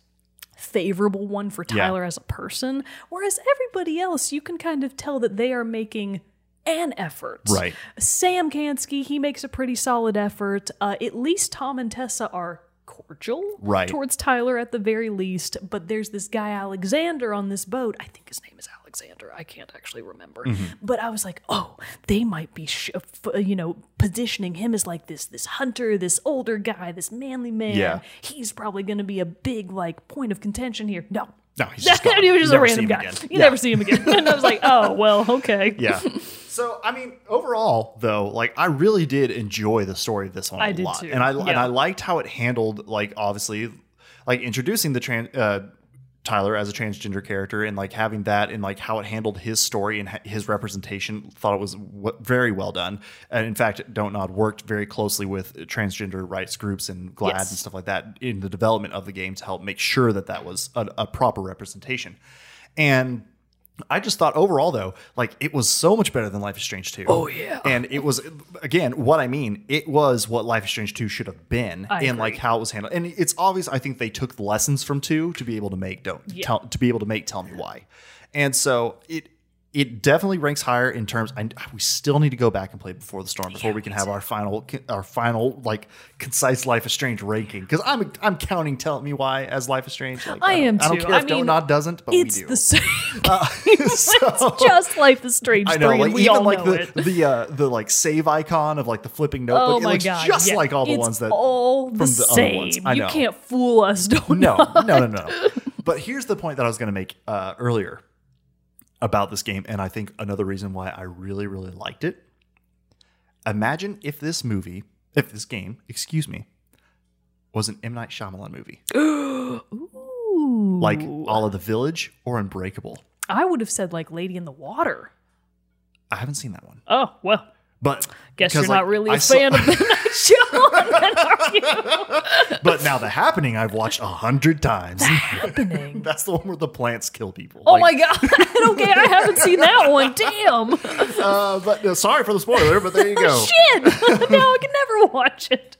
favorable one for Yeah. Tyler as a person. Whereas everybody else, you can kind of tell that they are making an effort. Right. Sam Kansky, he makes a pretty solid effort. Uh, at least Tom and Tessa are cordial Right. towards Tyler at the very least. But there's this guy Alexander on this boat. I think his name is Alexander. I can't actually remember. Mm-hmm. But I was like, oh, they might be, sh- f- you know, positioning him as like this this hunter, this older guy, this manly man. Yeah. He's probably going to be a big like point of contention here. No. No, he's just gone. he was You just a random guy. again. You Yeah. never see him again. and I was like, oh, well, okay. Yeah. So I mean, overall though, like I really did enjoy the story of this one a I did lot, too. and I and I liked how it handled like obviously like introducing the trans. Uh, Tyler as a transgender character and like having that and like how it handled his story and his representation thought it was w- very well done and in fact don't nod worked very closely with transgender rights groups and glad Yes. and stuff like that in the development of the game to help make sure that that was a, a proper representation and I just thought overall though, like it was so much better than Life is Strange 2. Oh, yeah. And it was again, what I mean, it was what Life is Strange 2 should have been I agree. like how it was handled. And it's obvious I think they took the lessons from 2 to be able to make don't Yeah. tell to be able to make tell me why. And so it it definitely ranks higher in terms. I, we still need to go back and play Before the Storm before we can have our final, our final like concise Life is Strange ranking. Because I'm I'm counting Tell Me Why as Life is Strange. Like, I don't- am I don't too. care I if mean, Nod doesn't, but we It's do. the same. so, it's just Life is Strange I know, 3, like we even all like know the it. the uh, the like save icon of like the flipping notebook. Oh it my looks god! just yeah. like all the It's ones that. all the the same. I You can't fool us. Don't no, no, no, no. But here's the point that I was going to make uh, earlier about this game, and I think another reason why I really, really liked it. Imagine if this movie, if this game, excuse me, was an M Night Shyamalan movie, Ooh. like all of The Village or Unbreakable. I would have said like Lady in the Water. I haven't seen that one, Oh well. but Guess you're because, not really a I saw- fan of the Night Shyamalan, then, are you? But now the happening I've watched a hundred times. Happening. That's the one where the plants kill people. Oh Like, my god! okay, I haven't seen that one. Damn. Uh, but uh, sorry for the spoiler, but there you go. Shit. no, I can never watch it.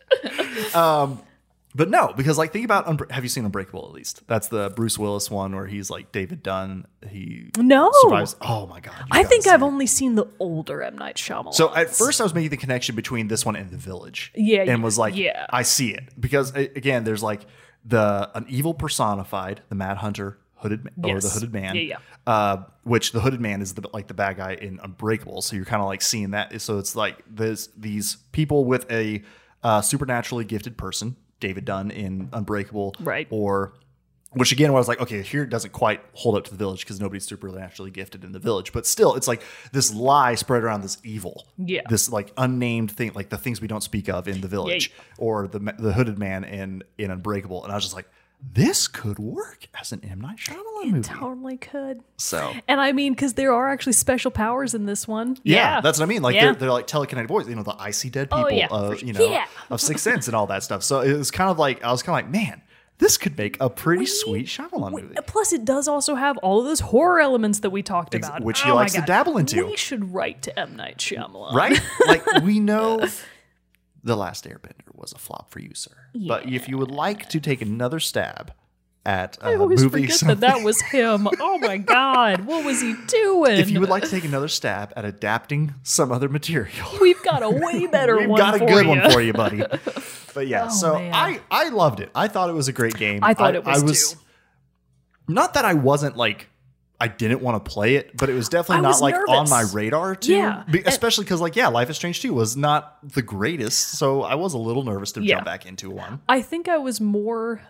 But no, because like think about Unbre- have you seen Unbreakable at least? That's the Bruce Willis one where he's like David Dunn. He No. survives. Oh my god! I think I've it. only seen the older M Night Shyamalan. So at first I was making the connection between this one and The Village. Yeah, and was like, yeah. I see it because again, there's like the an evil personified, the Mad Hunter hooded ma- or the hooded man. Yeah, yeah. Uh, which the hooded man is the like the bad guy in Unbreakable. So you're kind of like seeing that. So it's like there's these people with a uh, supernaturally gifted person, David Dunn in Unbreakable, Right. Or which again, I was like, okay, here it doesn't quite hold up to the village because nobody's supernaturally gifted in the village. But still, it's like this lie spread around this evil, Yeah. this like unnamed thing, like the things we don't speak of in the village, or the the hooded man in in Unbreakable. And I was just like, this could work as an M Night Shyamalan movie. Totally could. So And I mean, because there are actually special powers in this one. yeah, that's what I mean. Like Yeah. they're, they're like telekinetic voice. You know, the I see dead oh, people Oh, yeah, of you know Yeah. of Sixth Sense and all that stuff. So it was kind of like I was kind of like, man, this could make a pretty sweet Shyamalan movie. Plus, it does also have all of those horror elements that we talked Ex- about, which oh he Oh likes to dabble into. We should write to M Night Shyamalan, right? like we know the last Airbender was a flop for you, sir. But if you would like to take another stab at I a always movie, forget some- that that was him. Oh my God, what was he doing? if you would like to take another stab at adapting some other material, We've got a way better one. we've one got a good you. one for you, buddy. But yeah, Oh, so man. I I loved it. I thought it was a great game. I thought it was too. Not that I wasn't like. I didn't want to play it, but it was definitely I not was like on my radar too. Yeah. Be- especially because like yeah, Life is Strange 2 was not the greatest, so I was a little nervous to Yeah. jump back into one. I think I was more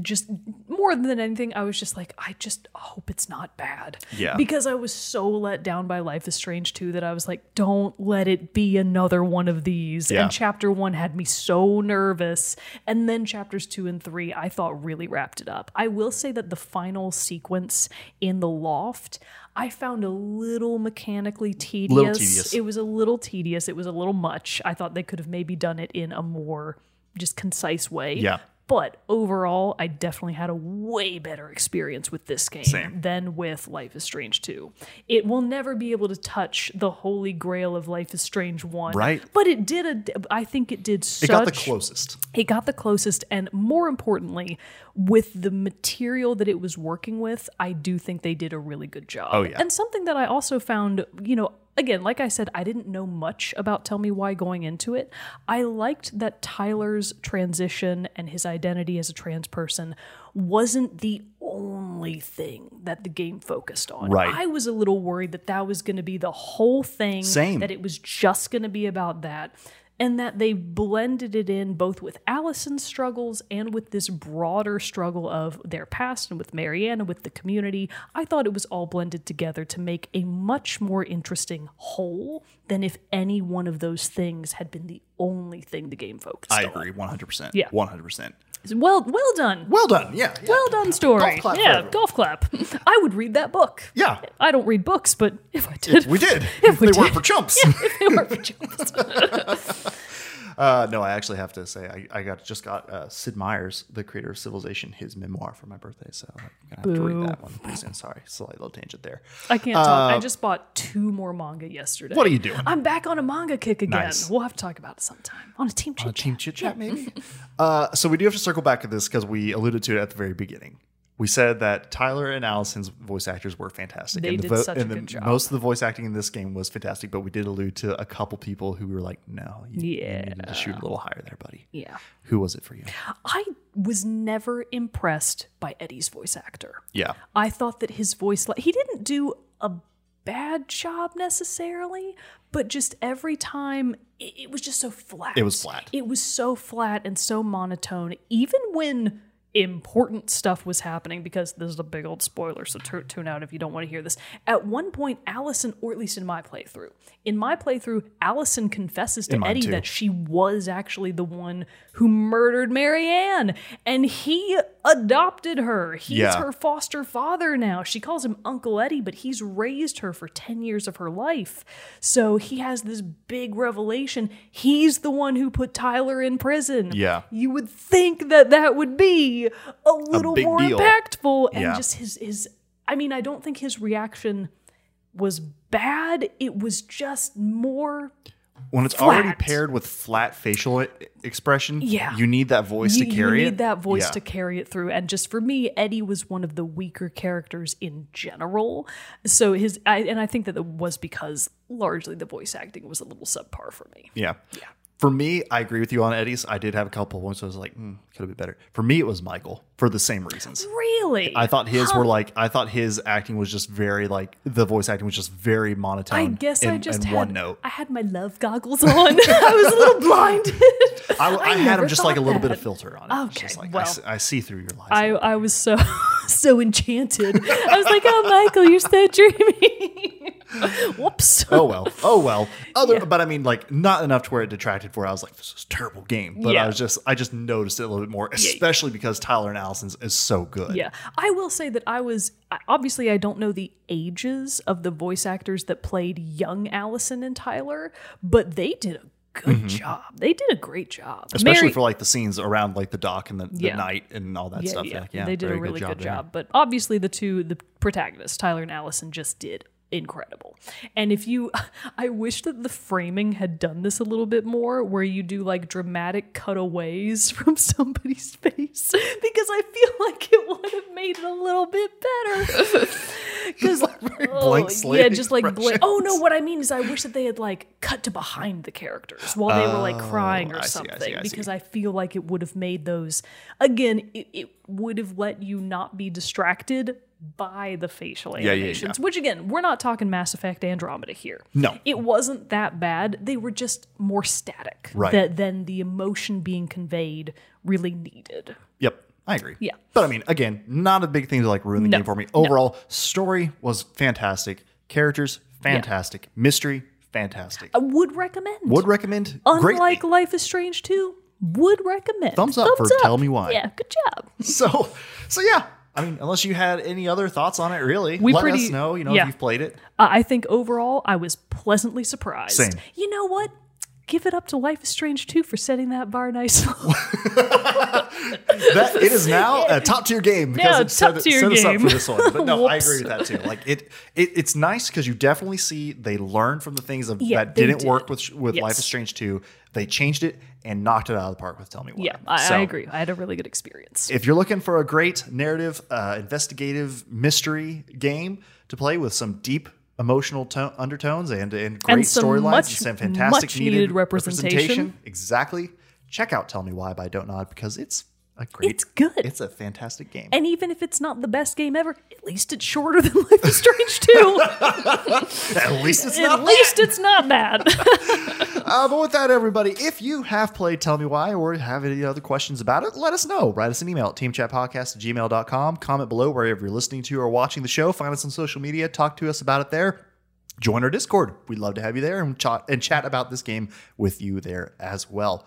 just more than anything I was just like I just hope it's not bad. Yeah. Because I was so let down by Life is Strange 2 that I was like don't let it be another one of these. Yeah. And chapter 1 had me so nervous and then chapters 2 and 3 I thought really wrapped it up. I will say that the final sequence in the loft I found a little mechanically tedious. Little tedious. It was a little tedious. It was a little much. I thought they could have maybe done it in a more just concise way. Yeah. But overall, I definitely had a way better experience with this game Same. than with Life is Strange 2. It will never be able to touch the holy grail of Life is Strange 1. Right. But it did a I think it did such It got the closest. it got the closest and more importantly with the material that it was working with i do think they did a really good job Oh, yeah. and something that i also found you know again like i said i didn't know much about tell me why going into it i liked that tyler's transition and his identity as a trans person wasn't the only thing that the game focused on Right. i was a little worried that that was going to be the whole thing Same. that it was just going to be about that and that they blended it in both with Alyson's struggles and with this broader struggle of their past and with Marianne and with the community. I thought it was all blended together to make a much more interesting whole than if any one of those things had been the only thing the game focused I on. agree, one hundred percent. Yeah. one hundred percent. Well, well done. Well done. Yeah. yeah. Well done story. Golf clap yeah, golf clap. I would read that book. Yeah. I don't read books, but if I did, We did. If we they weren't for chumps. Yeah, If they weren't for jokes. Uh, no, I actually have to say I, I got just got uh, Sid Meier's, the creator of Civilization, his memoir for my birthday. So I'm gonna have to read that one pretty soon. Sorry, slight little tangent there. I can't talk. I just bought two more manga yesterday. Uh, What are you doing? I'm back on a manga kick again. Nice. We'll have to talk about it sometime on a team chit Uh, team chit chat, maybe. uh, so we do have to circle back to this because we alluded to it at the very beginning. We said that Tyler and Alyson's voice actors were fantastic. They and the did such a and the- good job. Most of the voice acting in this game was fantastic, but we did allude to a couple people who were like, "No, you, you needed to shoot a little higher there, buddy." Yeah. Who was it for you? I was never impressed by Eddie's voice actor. Yeah, I thought that his voice, like, he didn't do a bad job necessarily, but just every time it, it was just so flat. It was flat. It was so flat and so monotone, even when important stuff was happening because this is a big old spoiler so tu- tune out if you don't want to hear this at one point alyson or at least in my playthrough in my playthrough alyson confesses to eddie too. that she was actually the one who murdered marianne and he adopted her he's Yeah. her foster father now. She calls him Uncle Eddie, but he's raised her for 10 years of her life. So he has this big revelation. He's the one who put Tyler in prison. Yeah. You would think that that would be a little big more deal. impactful. And Yeah. just his, his, I mean, I don't think his reaction was bad. It was just more when it's already paired with flat facial expression, Yeah. you need that voice you, to carry it. you it. need that voice Yeah. to carry it through and just for me eddie was one of the weaker characters in general so his I, and i think that it was because largely the voice acting was a little subpar for me Yeah. Yeah. For me, I agree with you on Eddie's. I did have a couple of ones. I was like, hmm, could have been better. For me, it was Michael for the same reasons. Really? I thought his were like I thought his acting was just very like the voice acting was just very monotone. I guess I just had one note. I had my love goggles on. I was a little blinded. I, I, had never him just like a little bit of filter on it. Okay, just like, I well, s- I, see through your lies. I, I was so so enchanted. I was like, "Oh, Michael, you're so dreamy." Whoops. oh well, oh well. Other, Yeah. but I mean, like not enough to where it detracted. For I was like, this is a terrible game. But Yeah. I was just, I just noticed it a little bit more, especially because Tyler and Alyson's is so good. Yeah, I will say that I was obviously I don't know the ages of the voice actors that played young Alyson and Tyler, but they did a good job. They did a great job, Mm-hmm. especially Mary- for like the scenes around like the dock and the, the Yeah. night and all that yeah, stuff. yeah, yeah, they did a really good there. job. But obviously, the two the protagonists, Tyler and Alyson, just did incredible. And if you, I wish that the framing had done this a little bit more, where you do like dramatic cutaways from somebody's face, because I feel like it would have made it a little bit better. Because oh, blank slate yeah, just like blank. Oh no, what I mean is I wish that they had like cut to behind the characters while they were like crying Oh, or I see, I see, something, I see. because I feel like it would have made those again. It, it would have let you not be distracted by the facial yeah, yeah. animations. Which again, we're not talking Mass Effect Andromeda here. No. it wasn't that bad. They were just more static Right. that than the emotion being conveyed really needed. I agree. Yeah. but I mean, again, not a big thing to like ruin the No, game for me. Overall, story was fantastic. Characters, fantastic. Mystery, fantastic. I would recommend. Would recommend. Unlike greatly. Life is Strange 2, would recommend. Thumbs up for Tell Me Why. Yeah, good job. So, so yeah. I mean, unless you had any other thoughts on it, really, We let pretty- us know. You know, yeah. if you've played it. Uh, I think overall, I was pleasantly surprised. Same. You know what? Give it up to Life is Strange 2 for setting that bar nice. That it is now a top tier game because Yeah, it set, tier set us up for this one. But no, I agree with that too. Like it, it it's nice because you definitely see they learned from the things of, Yeah, that didn't did. work with with Life is Strange two. They changed it and knocked it out of the park with Tell Me Why. yeah, I, So, I agree. I had a really good experience. If you're looking for a great narrative, uh, investigative mystery game to play with some deep emotional to- undertones and and great storylines and some fantastic much needed representation. exactly. Check out Tell Me Why by Don't Nod because it's a great. It's good. It's a fantastic game. and even if it's not the best game ever, at least it's shorter than Life is Strange 2. At least it's at not. least it's not bad. Uh, but with that, everybody, if you have played Tell Me Why or have any other questions about it, let us know. Write us an email at teamchatpodcast at gmail.com. Comment below wherever you're listening to or watching the show. Find us on social media. Talk to us about it there. Join our Discord. We'd love to have you there and chat, and chat about this game with you there as well.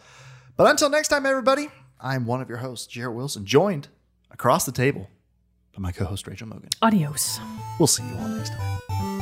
But until next time, everybody, I'm one of your hosts, Jarrett Wilson, joined across the table by my co host, Rachel Mogan. Adios. We'll see you all next time.